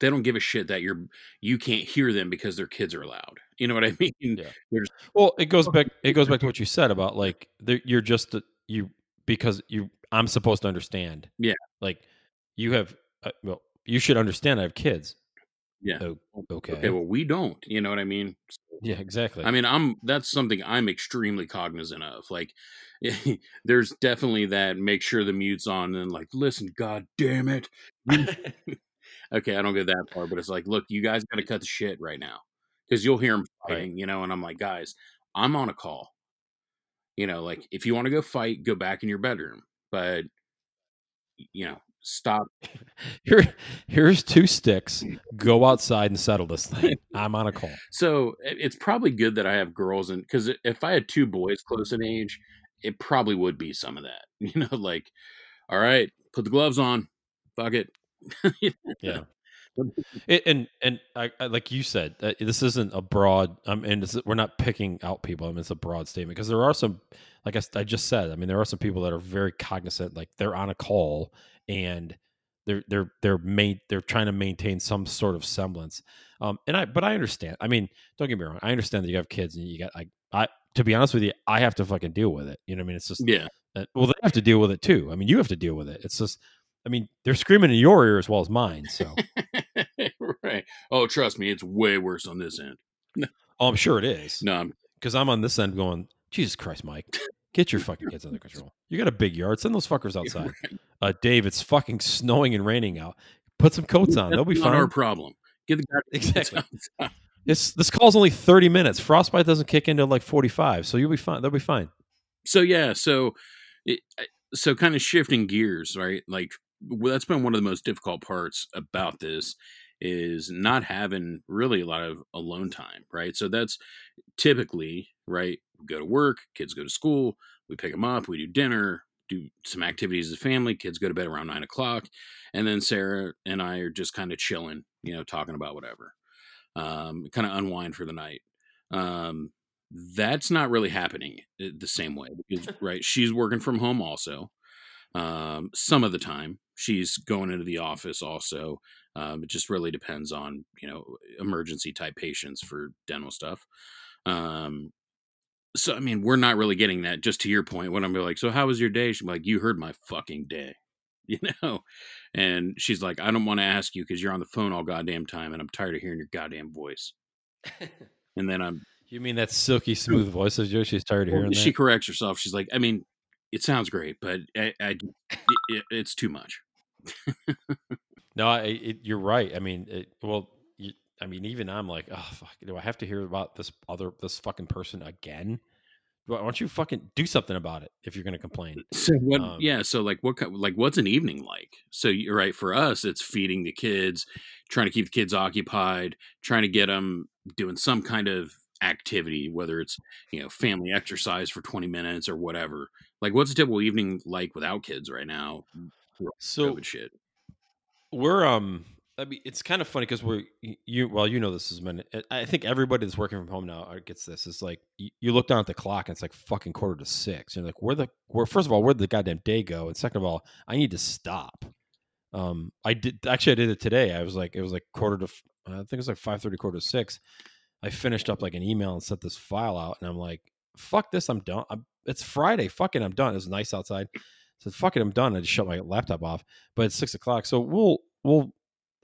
they don't give a shit that you're you can't hear them because their kids are loud. You know what I mean? Yeah. Just Well, it goes back. It goes back to what you said about like you're just you because you. I'm supposed to understand. Yeah. Like you have. Uh, well, you should understand. I have kids. yeah. Oh, okay. Okay, well, we don't. You know what I mean? yeah, exactly. I mean, I'm that's something I'm extremely cognizant of. Like, there's definitely that. Make sure the mute's on, and like, listen, god damn it. okay, I don't go that far, but it's like, look, you guys got to cut the shit right now because you'll hear them Right. fighting, you know. And I'm like, guys, I'm on a call. You know, like if you want to go fight, go back in your bedroom, but you know, stop. Here, here's two sticks. Go outside and settle this thing. I'm on a call. So it's probably good that I have girls, and because if I had two boys close in age, it probably would be some of that. You know, like, all right, put the gloves on, fuck it. Yeah. It, and and I, I like you said, uh, this isn't a broad. Um, and this, we're not picking out people. I mean, it's a broad statement because there are some, like I just said. I mean, there are some people that are very cognizant. Like they're on a call and they're they're they're main they're trying to maintain some sort of semblance. Um, and I but I understand. I mean, don't get me wrong. I understand that you have kids and you got I I to be honest with you, I have to fucking deal with it. You know what I mean? It's just Yeah, uh, well, they have to deal with it too. I mean, you have to deal with it. It's just, I mean, they're screaming in your ear as well as mine. So, right. Oh, trust me, it's way worse on this end. oh, I'm sure it is No, I'm, because I'm on this end going, Jesus Christ, Mike, get your fucking kids under control. You got a big yard. Send those fuckers outside. Uh, Dave, it's fucking snowing and raining out. Put some coats on. They'll be fine. our problem. Get the guy Exactly. This this call's only 30 minutes. Frostbite doesn't kick into like 45, so you'll be fine. They'll be fine. so yeah so it, so kind of shifting gears right like that's been one of the most difficult parts about this is not having really a lot of alone time right? So that's typically right we go to work kids go to school we pick them up we do dinner do some activities as a family kids go to bed around nine o'clock and then sarah and i are just kind of chilling you know talking about whatever um, kind of unwind for the night. Um, that's not really happening uh, the same way because right she's working from home also um, some of the time she's going into the office also um, it just really depends on you know emergency type patients for dental stuff um, so i mean we're not really getting that just to your point when i'm like so how was your day she's like you heard my fucking day you know and she's like i don't want to ask you because you're on the phone all goddamn time and i'm tired of hearing your goddamn voice and then i'm You mean that silky smooth voice of yours? She's tired of Well, hearing she that. corrects herself. She's like, I mean, it sounds great, but I, I it, it, it's too much. No, I, it, you're right. I mean, it, well, you, I mean, even I'm like, oh fuck, do I have to hear about this other this fucking person again? Why don't you fucking do something about it if you're going to complain? So what? Um, yeah. So like, what? Like, what's an evening like? So you're right. For us, it's feeding the kids, trying to keep the kids occupied, trying to get them doing some kind of activity, whether it's you know family exercise for 20 minutes or whatever. Like, what's a typical evening like without kids right now? So shit. we're um, I mean, it's kind of funny because we're you. Well, you know, this has been. I think everybody that's working from home now uh, gets this. It's like you, you look down at the clock and it's like fucking quarter to six. You're like, where the where? First of all, where'd the goddamn day go? And second of all, I need to stop. Um, I did actually. I did it today. I was like, it was like quarter to. I think it was like five thirty, quarter to six. I finished up like an email and sent this file out, and I'm like, "Fuck this, I'm done." I'm, it's Friday, fucking, I'm done. It was nice outside. Said, "Fuck it, I'm done." I just shut my laptop off. But it's six o'clock, so we'll we'll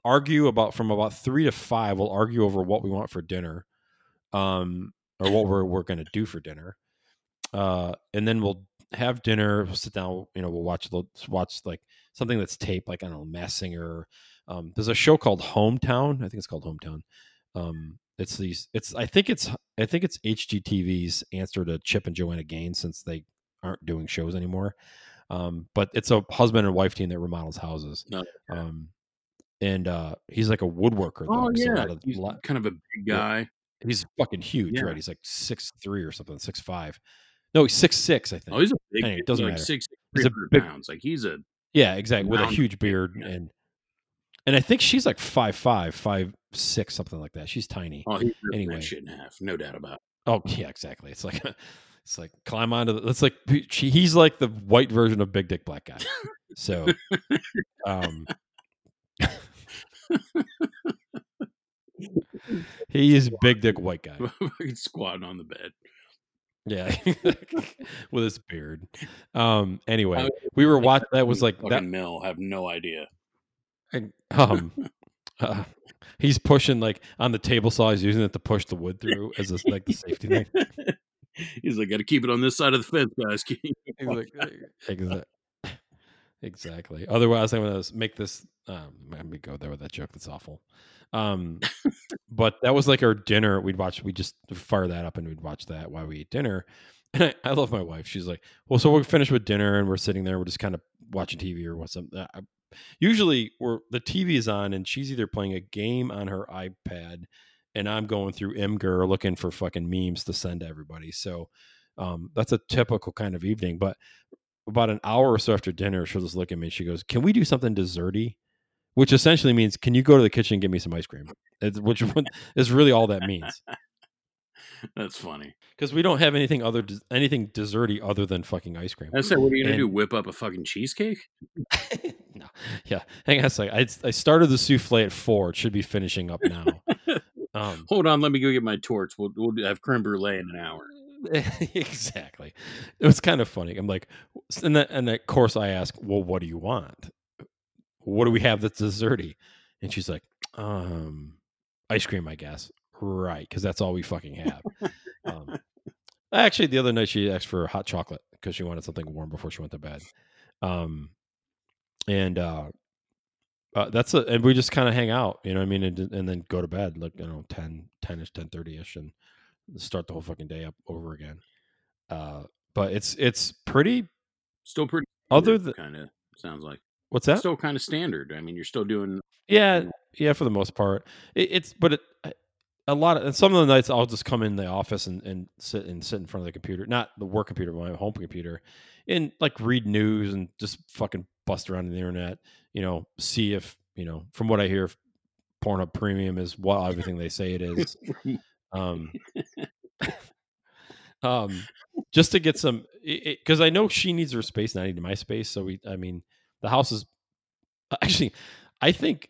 argue about from about three to five. We'll argue over what we want for dinner, um, or what we're we're gonna do for dinner, uh, and then we'll have dinner. We'll sit down. You know, we'll watch watch like something that's taped, like I don't know, Masked Singer. Um, there's a show called Hometown. I think it's called Hometown. Um, it's these. It's I think it's I think it's HGTV's answer to Chip and Joanna Gaines since they aren't doing shows anymore. Um, but it's a husband and wife team that remodels houses. No. Um, and uh, he's like a woodworker. Though, Oh yeah, of- he's lot- kind of a big Yeah. guy. he's fucking huge, Yeah. right? He's like six three or something, six five. No, he's six six, I think. Oh, he's a big. Anyway, it doesn't like matter. six, He's a big- pounds. Like he's a. yeah, exactly, with a huge beard yeah. and and I think she's like five five, five six, something like that. She's tiny. Oh, he's Anyway. shit in half. No doubt about. it. Oh yeah, exactly. It's like it's like climb onto the. It's like she, he's like the white version of Big Dick Black Guy. So, um, he is Big Dick White Guy. Squatting on the bed. Yeah, with his beard. Um. Anyway, we were watching. That was like that. mill. Have no idea. And, Um. uh, he's pushing like on the table saw. He's using it to push the wood through as a, like the safety thing. He's like, got to keep it on this side of the fence, guys. He's like, exactly. exactly. Otherwise, I'm gonna make this. Um, let me go there with that joke. That's awful. Um, but that was like our dinner. We'd watch. We just fire that up and we'd watch that while we eat dinner. And I, I love my wife. She's like, well, so we're finished with dinner and we're sitting there. We're just kind of watching TV or what's something. I, usually, we're the TV is on and she's either playing a game on her iPad, and I'm going through Imgur looking for fucking memes to send to everybody. So um, that's a typical kind of evening. But about an hour or so after dinner, she'll just look at me and she goes, Can we do something desserty? Which essentially means, Can you go to the kitchen and get me some ice cream? It's, which is really all that means. That's funny. Because we don't have anything other anything desserty other than fucking ice cream. I said, what are you gonna do? Whip up a fucking cheesecake? no. Yeah. Hang on a second. I, I started the souffle at four. It should be finishing up now. Um, Hold on, let me go get my torch. We'll we'll have creme brulee in an hour. exactly. It was kind of funny. I'm like, and that and of course I ask, well, what do you want? What do we have that's desserty? And she's like, um, ice cream, I guess. Right, because that's all we fucking have. um, actually, the other night she asked for hot chocolate because she wanted something warm before she went to bed. Um, and uh, uh, that's a, and we just kind of hang out, you know what I mean, and, and then go to bed like you know 10 10 ish, ten thirty ish, and start the whole fucking day up over again. Uh, but it's it's pretty. Still pretty. Other than kind of sounds like what's that? still kind of standard. I mean, you're still doing. Yeah, yeah, for the most part, it, it's but it, a lot of and some of the nights I'll just come in the office and, and sit and sit in front of the computer, not the work computer, but my home computer, and like read news and just fucking bust around the internet. You know, see if you know from what I hear, Pornhub Premium is what everything they say it is. um, um, just to get some because I know she needs her space and I need my space. So we, I mean, the house is actually, I think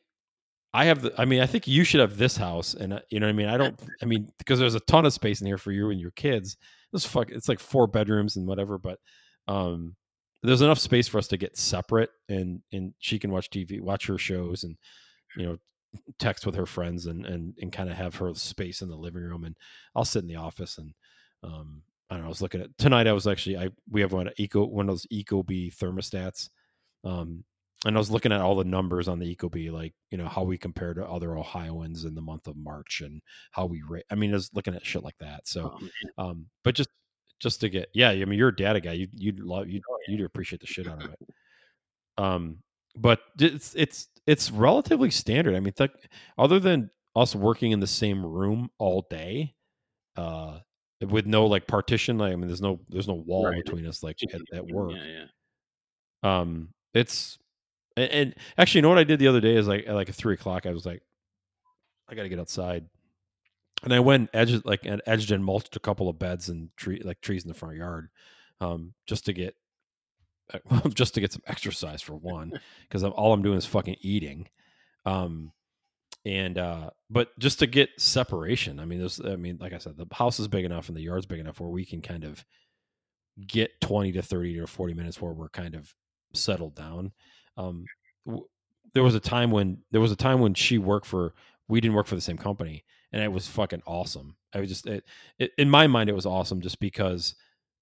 I have the. I mean, I think you should have this house, and uh, you know, what I mean, I don't. I mean, because there's a ton of space in here for you and your kids. This fuck, it's like four bedrooms and whatever, but um, there's enough space for us to get separate, and and she can watch TV, watch her shows, and you know, text with her friends, and and and kind of have her space in the living room, and I'll sit in the office, and um, I don't know. I was looking at tonight. I was actually I we have one eco one of those Ecobee thermostats. Um, and I was looking at all the numbers on the Ecobee, like you know how we compare to other Ohioans in the month of March, and how we rate. I mean, I was looking at shit like that. So, Oh, um, but just just to get, yeah, I mean, you're a data guy. You you'd love you you'd appreciate the shit out of it. Um, but it's it's it's relatively standard. I mean, like other than us working in the same room all day, uh, with no like partition. Like, I mean, there's no there's no wall Right. between us like at, at work Yeah, yeah. um it's and, and actually you know what i did the other day is like at like at three o'clock i was like i gotta get outside and i went edged like and edged and mulched a couple of beds and tree like trees in the front yard um just to get just to get some exercise for one because all i'm doing is fucking eating um and uh but just to get separation i mean there's i mean like i said the house is big enough and the yard's big enough where we can kind of get 20 to 30 to 40 minutes where we're kind of settled down um w- there was a time when there was a time when she worked for we didn't work for the same company and it was fucking awesome i was just it, it in my mind it was awesome just because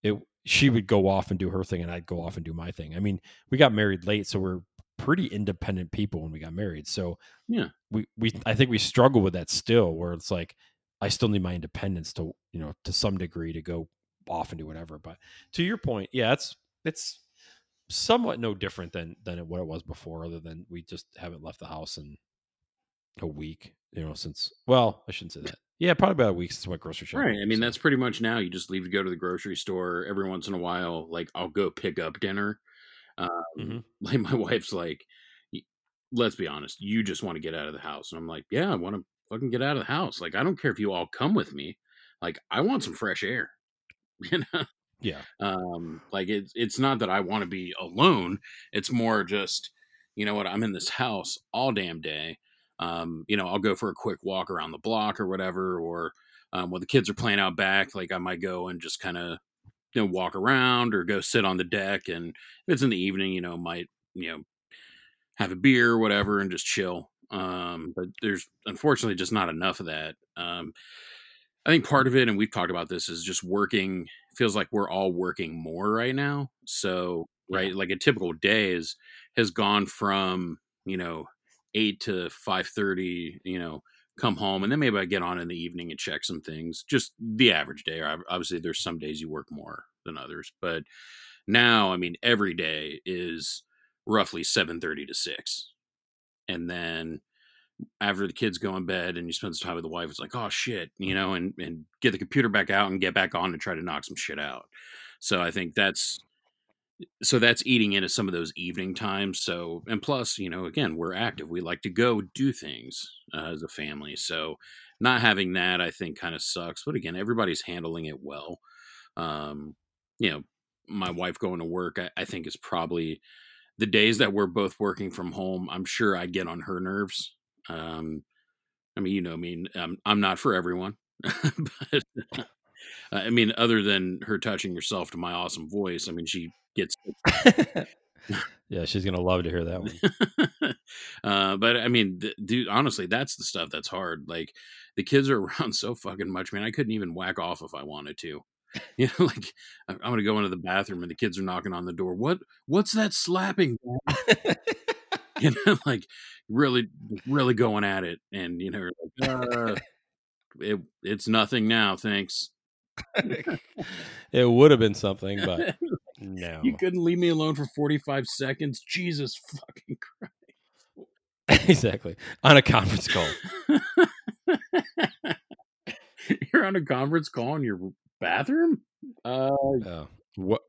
it she would go off and do her thing and i'd go off and do my thing i mean we got married late so we're pretty independent people when we got married so Yeah. we we i think we struggle with that still where it's like I still need my independence to you know to some degree to go off and do whatever. But to your point, yeah, it's it's somewhat no different than than what it was before, other than we just haven't left the house in a week. You know, since well, I shouldn't say that. Yeah, probably about a week since I went grocery shopping. Right. I mean, so. that's pretty much now. You just leave to go to the grocery store every once in a while. Like, I'll go pick up dinner. Um, Mm-hmm. Like, my wife's like, let's be honest, you just want to get out of the house. And I'm like, yeah, I want to fucking get out of the house. Like, I don't care if you all come with me. Like, I want some fresh air. You know? yeah, Um, like it's it's not that I want to be alone. It's more just, you know what, I'm in this house all damn day. Um, you know, I'll go for a quick walk around the block or whatever, or um, when the kids are playing out back, like I might go and just kind of, you know, walk around or go sit on the deck. And if it's in the evening, you know, might, you know, have a beer or whatever and just chill. Um, but there's unfortunately just not enough of that. Um, I think part of it, and we've talked about this, is just working. Feels like we're all working more right now. So, right, Yeah. like a typical day is has gone from you know eight to five thirty. You know, come home, and then maybe I get on in the evening and check some things. Just the average day. Obviously, there's some days you work more than others, but now, I mean, every day is roughly seven thirty to six, and then after the kids go in bed and you spend some time with the wife, it's like, oh shit, you know, and and get the computer back out and get back on and try to knock some shit out. So I think that's so that's eating into some of those evening times. So and plus, you know, again, we're active. We like to go do things uh, as a family. So not having that, I think, kind of sucks. But again, everybody's handling it well. Um, you know, my wife going to work, I, I think is probably the days that we're both working from home. I'm sure I get on her nerves. Um, I mean, you know, I mean, um, I'm not for everyone, but uh, I mean, other than her touching herself to my awesome voice, I mean, she gets. yeah, she's gonna love to hear that one. uh, but I mean, th- dude, honestly, that's the stuff that's hard. Like, the kids are around so fucking much, man. I couldn't even whack off if I wanted to. You know, like I'm gonna go into the bathroom and the kids are knocking on the door. What? What's that slapping? You know, like really, really going at it, and you know, like, uh, it, it's nothing now, thanks. it would have been something, but no. you couldn't leave me alone for 45 seconds. Jesus fucking Christ. exactly on a conference call. You're on a conference call in your bathroom? Uh, Oh, what?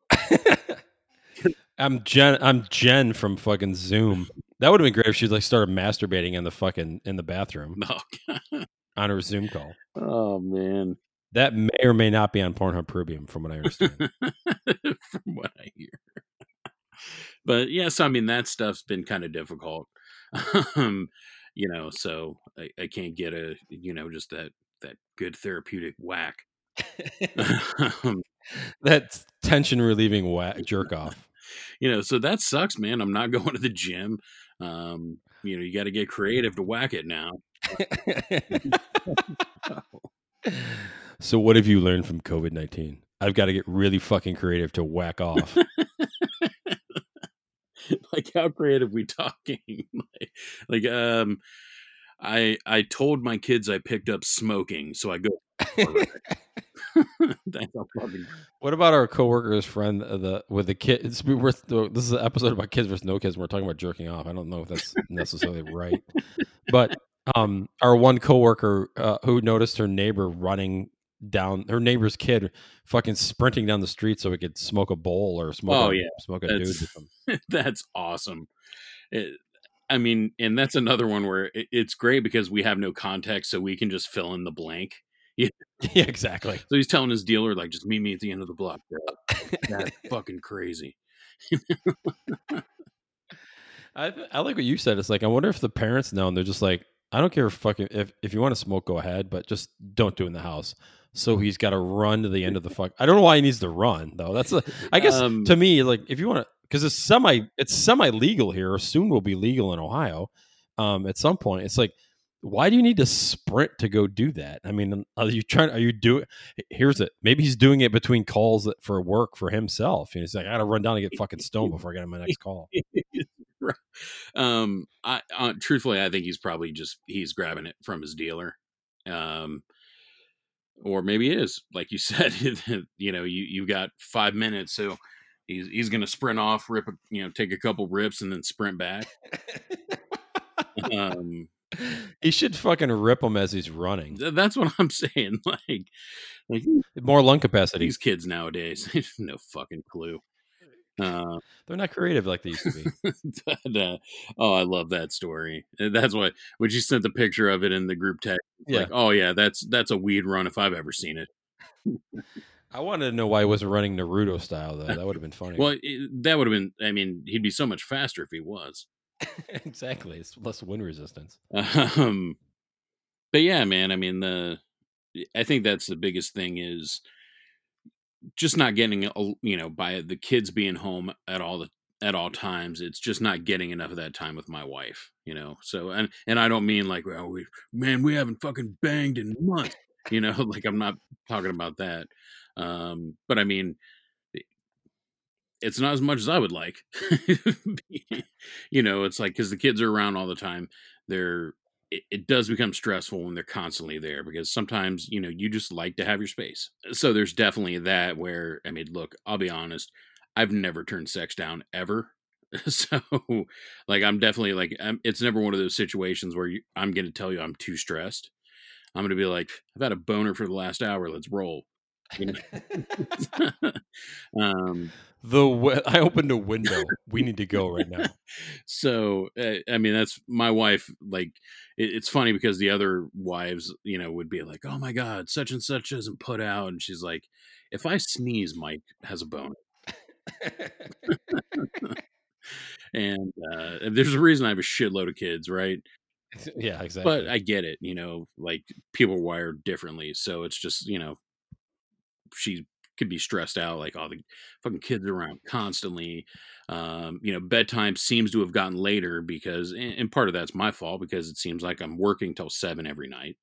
I'm Jen. I'm Jen from fucking Zoom. That would have been great if she like started masturbating in the fucking in the bathroom no. on her Zoom call. oh, man. That may or may not be on Pornhub Premium, from what I understand. From what I hear. But yes, I mean, that stuff's been kind of difficult. um, you know, so I, I can't get a, you know, just that, that good therapeutic whack. um, that tension relieving whack jerk off. you know, so that sucks, man. I'm not going to the gym. Um, you know, you got to get creative to whack it now. So, what have you learned from COVID nineteen? I've got to get really fucking creative to whack off. like how creative we talking? like, like, um, I I told my kids I picked up smoking, so I go. That's how fucking What about our coworker's friend uh, the with the kids? We were, this is an episode about kids versus no kids. And we're talking about jerking off. I don't know if that's necessarily right, but um, our one coworker uh, who noticed her neighbor running down her neighbor's kid, fucking sprinting down the street so he could smoke a bowl or smoke. Oh, a, yeah. smoke a dude. That's- With that's awesome. It, I mean, and that's another one where it, it's great because we have no context, so we can just fill in the blank. yeah, exactly. So he's telling his dealer, like, just meet me at the end of the block. That's fucking crazy. I I like what you said. It's like I wonder if the parents know and they're just like, I don't care if fucking if if you want to smoke, go ahead, but just don't do it in the house. So he's got to run to the end of the fuck. I don't know why he needs to run though. That's a, I guess Um, to me like if you want to because it's semi it's semi legal here. Soon will be legal in Ohio. Um, at some point, it's like. Why do you need to sprint to go do that? I mean, are you trying? Are you doing? Here's it. Maybe he's doing it between calls for work for himself. And he's like, I got to run down and get fucking stoned before I get on my next call. um, I uh, truthfully, I think he's probably just he's grabbing it from his dealer. Um, or maybe it is like you said. you know, you you've got five minutes, so he's he's gonna sprint off, rip, a, you know, take a couple rips, and then sprint back. um, he should fucking rip him as he's running. That's what I'm saying. Like, like more lung capacity. These kids nowadays, no fucking clue. Uh, They're not creative like they used to be. but, uh, oh, I love that story. That's why when she sent the picture of it in the group text, yeah. like, oh yeah, that's that's a weed run if I've ever seen it. I wanted to know why he wasn't running Naruto style though. That would have been funny. well, it, that would have been. I mean, he'd be so much faster if he was. exactly, it's less wind resistance. Um, but yeah, man. I mean, the I think that's the biggest thing is just not getting you know by the kids being home at all the at all times it's just not getting enough of that time with my wife you know so and and i don't mean like well we man we haven't fucking banged in months you know like i'm not talking about that um but i mean it's not as much as i would like. You know it's like because the kids are around all the time they're it, it does become stressful when they're constantly there because sometimes you know you just like to have your space. So there's definitely that where i mean look i'll be honest i've never turned sex down ever. So like i'm definitely like I'm, it's never one of those situations where you, i'm going to tell you i'm too stressed. I'm going to be like i've had a boner for the last hour let's roll you know? um, the I opened a window. we need to go right now. So uh, I mean, that's my wife. Like, it, it's funny because the other wives, you know, would be like, "Oh my god, such and such isn't put out," and she's like, "If I sneeze, Mike has a bone." and uh, there's a reason I have a shitload of kids, right? Yeah, exactly. But I get it. You know, like people are wired differently, so it's just you know she could be stressed out, like all oh, the fucking kids around constantly. Um, you know, bedtime seems to have gotten later because, and part of that's my fault because it seems like I'm working till seven every night.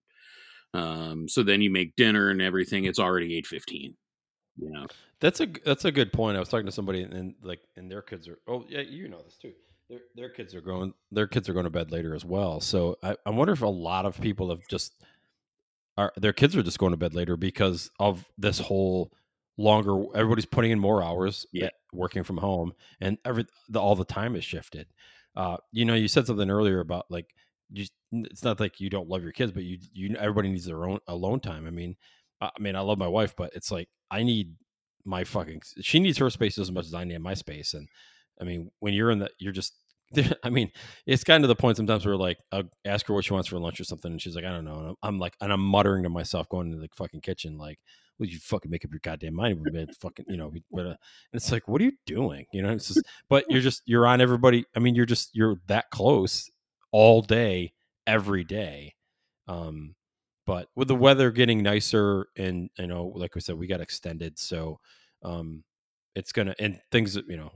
Um, so then you make dinner and everything; it's already eight fifteen. You know, that's a that's a good point. I was talking to somebody and like, and their kids are. Oh yeah, you know this too. Their their kids are going. Their kids are going to bed later as well. So I, I wonder if a lot of people have just are their kids are just going to bed later because of this whole longer everybody's putting in more hours yeah. working from home and every the, all the time is shifted uh you know you said something earlier about like you, it's not like you don't love your kids but you you everybody needs their own alone time i mean i mean i love my wife but it's like i need my fucking she needs her space as much as i need my space and i mean when you're in the you're just I mean, it's kind of the point sometimes where like I'll ask her what she wants for lunch or something, and she's like, I don't know. And I'm like, and I'm muttering to myself, going to the fucking kitchen, like, "Will you fucking make up your goddamn mind?" We fucking, you know, but uh, and it's like, what are you doing? You know, it's just, but you're just you're on everybody. I mean, you're just you're that close all day, every day. Um, but with the weather getting nicer, and you know, like we said, we got extended, so um, it's gonna and things, you know,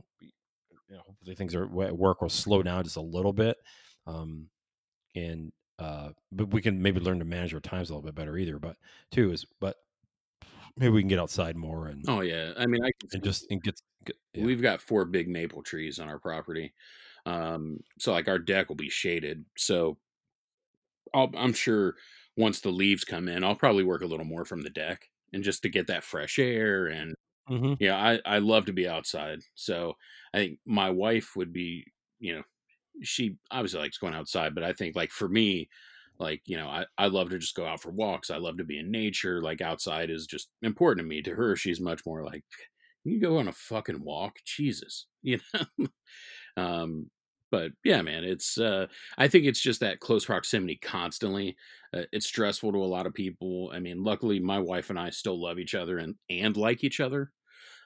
you know, hopefully things are at work will slow down just a little bit. Um, and uh, but we can maybe learn to manage our times a little bit better either. But too is but maybe we can get outside more and oh yeah, I mean I and just and get, get yeah. we've got four big maple trees on our property, um, so like our deck will be shaded. So i am sure once the leaves come in, I'll probably work a little more from the deck and just to get that fresh air and Mm-hmm. Yeah, I I love to be outside. So I think my wife would be, you know, she obviously likes going outside, but I think like for me, like you know, I I love to just go out for walks. I love to be in nature. Like outside is just important to me. To her, she's much more like, you go on a fucking walk, Jesus, you know. um, but yeah, man, it's uh, I think it's just that close proximity constantly. Uh, it's stressful to a lot of people. I mean, luckily, my wife and I still love each other and and like each other.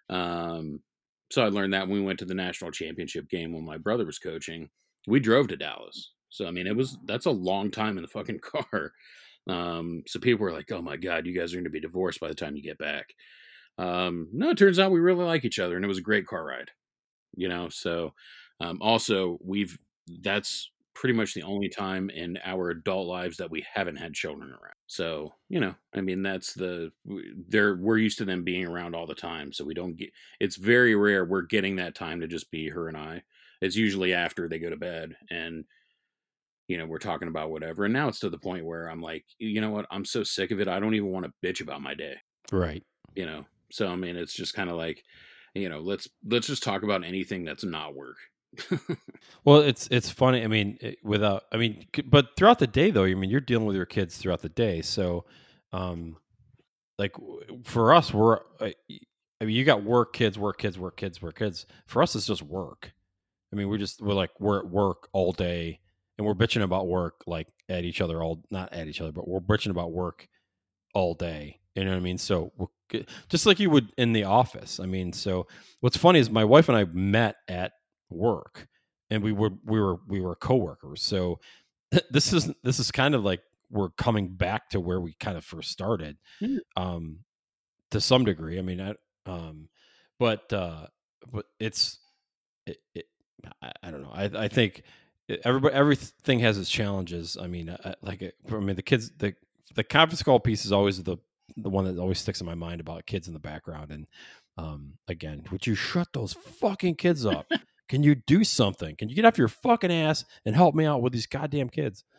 Um, so I learned that when we went to the national championship game when my brother was coaching. We drove to Dallas, so I mean, it was that's a long time in the fucking car. Um, so people were like, "Oh my god, you guys are going to be divorced by the time you get back." Um, no, it turns out we really like each other, and it was a great car ride. You know, so um, also, we've that's pretty much the only time in our adult lives that we haven't had children around. So, you know, I mean, that's the they're we're used to them being around all the time, so we don't get. It's very rare we're getting that time to just be her and I. It's usually after they go to bed, and you know, we're talking about whatever. And now it's to the point where I'm like, you know what? I'm so sick of it. I don't even want to bitch about my day. Right. You know. So I mean, it's just kind of like, you know, let's let's just talk about anything that's not work. well, it's it's funny. I mean, it, without I mean, but throughout the day though, I mean, you're dealing with your kids throughout the day. So, um, like for us, we're I mean, you got work, kids, work, kids, work, kids, work, kids. For us, it's just work. I mean, we're just we're like we're at work all day, and we're bitching about work like at each other all not at each other, but we're bitching about work all day. You know what I mean? So just like you would in the office. I mean, so what's funny is my wife and I met at work, and we were we were we were coworkers. So this is this is kind of like we're coming back to where we kind of first started, mm. um, to some degree. I mean, I, um, but uh, but it's it, it I, I, don't know. I I think everybody everything has its challenges. I mean, I, like I mean the kids the the conference call piece is always the the one that always sticks in my mind about kids in the background. And um, again, would you shut those fucking kids up? Can you do something? Can you get off your fucking ass and help me out with these goddamn kids?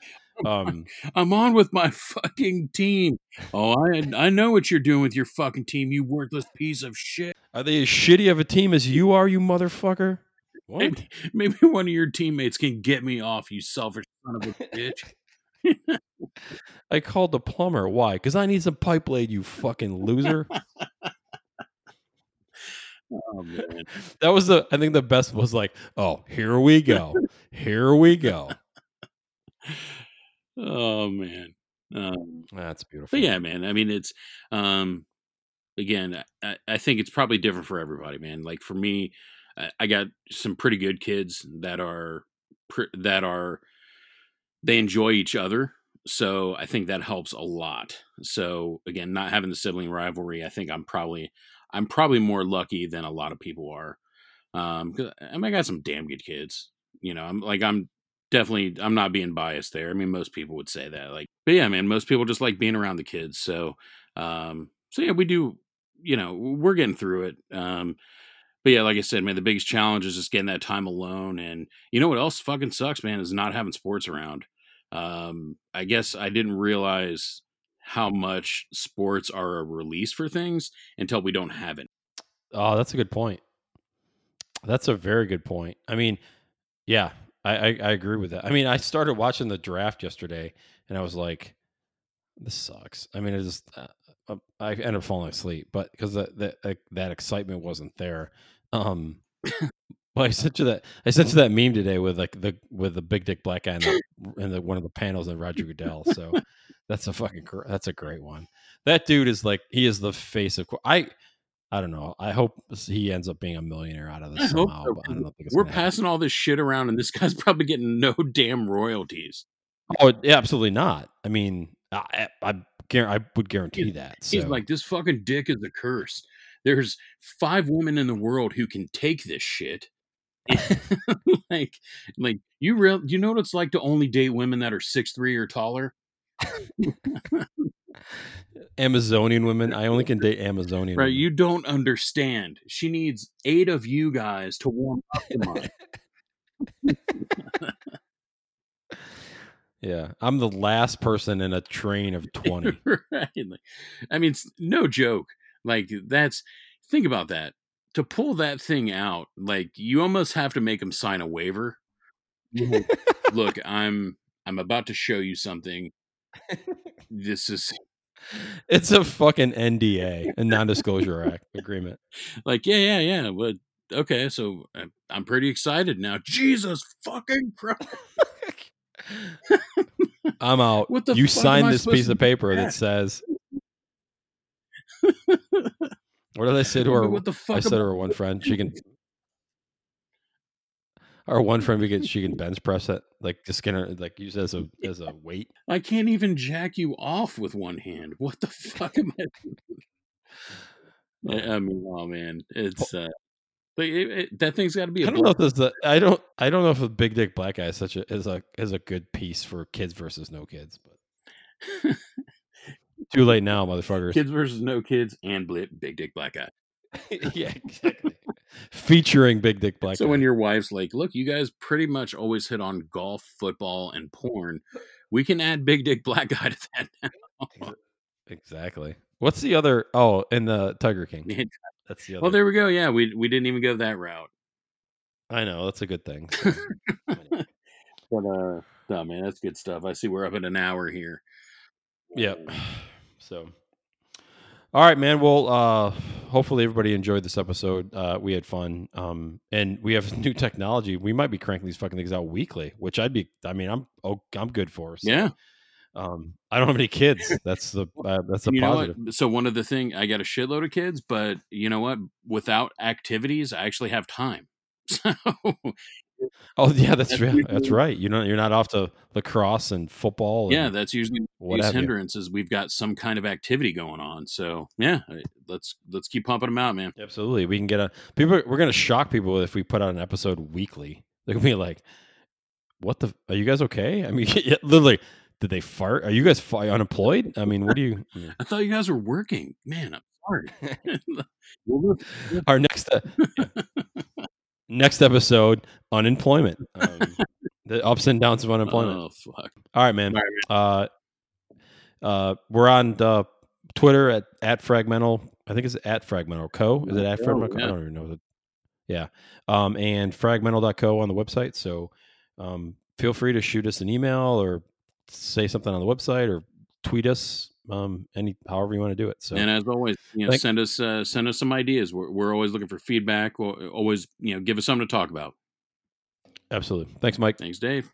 Um, I'm on with my fucking team. Oh, I I know what you're doing with your fucking team, you worthless piece of shit. Are they as shitty of a team as you are, you motherfucker? What? Maybe, maybe one of your teammates can get me off, you selfish son of a bitch. I called the plumber. Why? Because I need some pipe laid, you fucking loser. Oh, man. That was the I think the best was like, oh, here we go. Here we go. Oh man. Um, That's beautiful. Yeah, man. I mean it's um again, I, I think it's probably different for everybody, man. Like for me, I got some pretty good kids that are that are they enjoy each other so i think that helps a lot so again not having the sibling rivalry i think i'm probably i'm probably more lucky than a lot of people are um i mean i got some damn good kids you know i'm like i'm definitely i'm not being biased there i mean most people would say that like but yeah man most people just like being around the kids so um so yeah we do you know we're getting through it um but yeah, like I said, man, the biggest challenge is just getting that time alone. And you know what else fucking sucks, man, is not having sports around. Um, I guess I didn't realize how much sports are a release for things until we don't have it. Oh, that's a good point. That's a very good point. I mean, yeah, I, I, I agree with that. I mean, I started watching the draft yesterday, and I was like, "This sucks." I mean, it just uh, uh I ended up falling asleep, but because that, that that excitement wasn't there. Um, well, I sent you that. I sent you that meme today with like the with the big dick black guy in, the, in the, one of the panels and Roger Goodell. So that's a fucking that's a great one. That dude is like he is the face of. I I don't know. I hope he ends up being a millionaire out of this I somehow. So. But I we're passing all this shit around, and this guy's probably getting no damn royalties. Oh, absolutely not. I mean, I I, I would guarantee that. So. He's like, this fucking dick is a curse. There's five women in the world who can take this shit. like, like you real, you know what it's like to only date women that are six three or taller. Amazonian women. I only can date Amazonian. Right, women. you don't understand. She needs eight of you guys to warm up to mine. yeah, I'm the last person in a train of twenty. right. I mean, no joke. Like that's think about that. To pull that thing out, like you almost have to make him sign a waiver. Look, I'm I'm about to show you something. This is it's a fucking NDA, a non-disclosure act agreement. Like, yeah, yeah, yeah. But okay, so uh, I'm pretty excited now. Jesus fucking Christ! I'm out. What the you signed this piece of paper that says what did I say to her? What the fuck? I said to her one friend, she can. Our one friend, we get she can bench press it, like just get her, like use as a as a weight. I can't even jack you off with one hand. What the fuck am I? I mean, oh man, it's uh, it, it, that thing's got to be. I don't know if this. The, I don't. I don't know if a big dick black guy is such a is a is a good piece for kids versus no kids, but too late now, motherfuckers. Kids versus no kids and blit, big dick black guy. yeah, exactly. featuring Big Dick Black. So guy. when your wife's like, "Look, you guys pretty much always hit on golf, football, and porn. We can add Big Dick Black Guy to that now." exactly. What's the other? Oh, and the Tiger King. That's the other. well, there we go. Yeah, we we didn't even go that route. I know that's a good thing. so. But uh, no, man, that's good stuff. I see we're up at an hour here. Yep. So, all right, man. Well, uh, hopefully everybody enjoyed this episode. Uh, we had fun, um, and we have new technology. We might be cranking these fucking things out weekly, which I'd be. I mean, I'm oh, I'm good for. So, Yeah. Um, I don't have any kids. That's the uh, that's the positive. what? So one of the thing I got a shitload of kids, but you know what? Without activities, I actually have time. So Oh yeah, that's That's right. usually- That's right. You know, you're not off to lacrosse and football. yeah, and that's usually these you. hindrances. We've got some kind of activity going on. So yeah, let's let's keep pumping them out, man. Absolutely, we can get a people. We're gonna shock people if we put out an episode weekly. They're gonna be like, "What the? Are you guys okay?" I mean, yeah, literally, did they fart? Are you guys fi- unemployed? I mean, what do you? yeah. I thought you guys were working, man. I'm sorry. Our next uh, yeah. Next episode, unemployment. Um, the ups and downs of unemployment. Oh fuck! All right, man. All Uh, uh, we're on uh, Twitter at at Fragmental. I think it's at Fragmental Co. Is it at Oh, Fragmental? Co? yeah. I don't even know. The, yeah. Um, and Fragmental.co on the website. So um, feel free to shoot us an email or say something on the website or tweet us. Um, any however you want to do it. So And as always, you know, Thank- send us uh, send us some ideas. We're we're always looking for feedback. We'll always, you know, give us something to talk about. absolutely. Thanks, Mike. Thanks, Dave.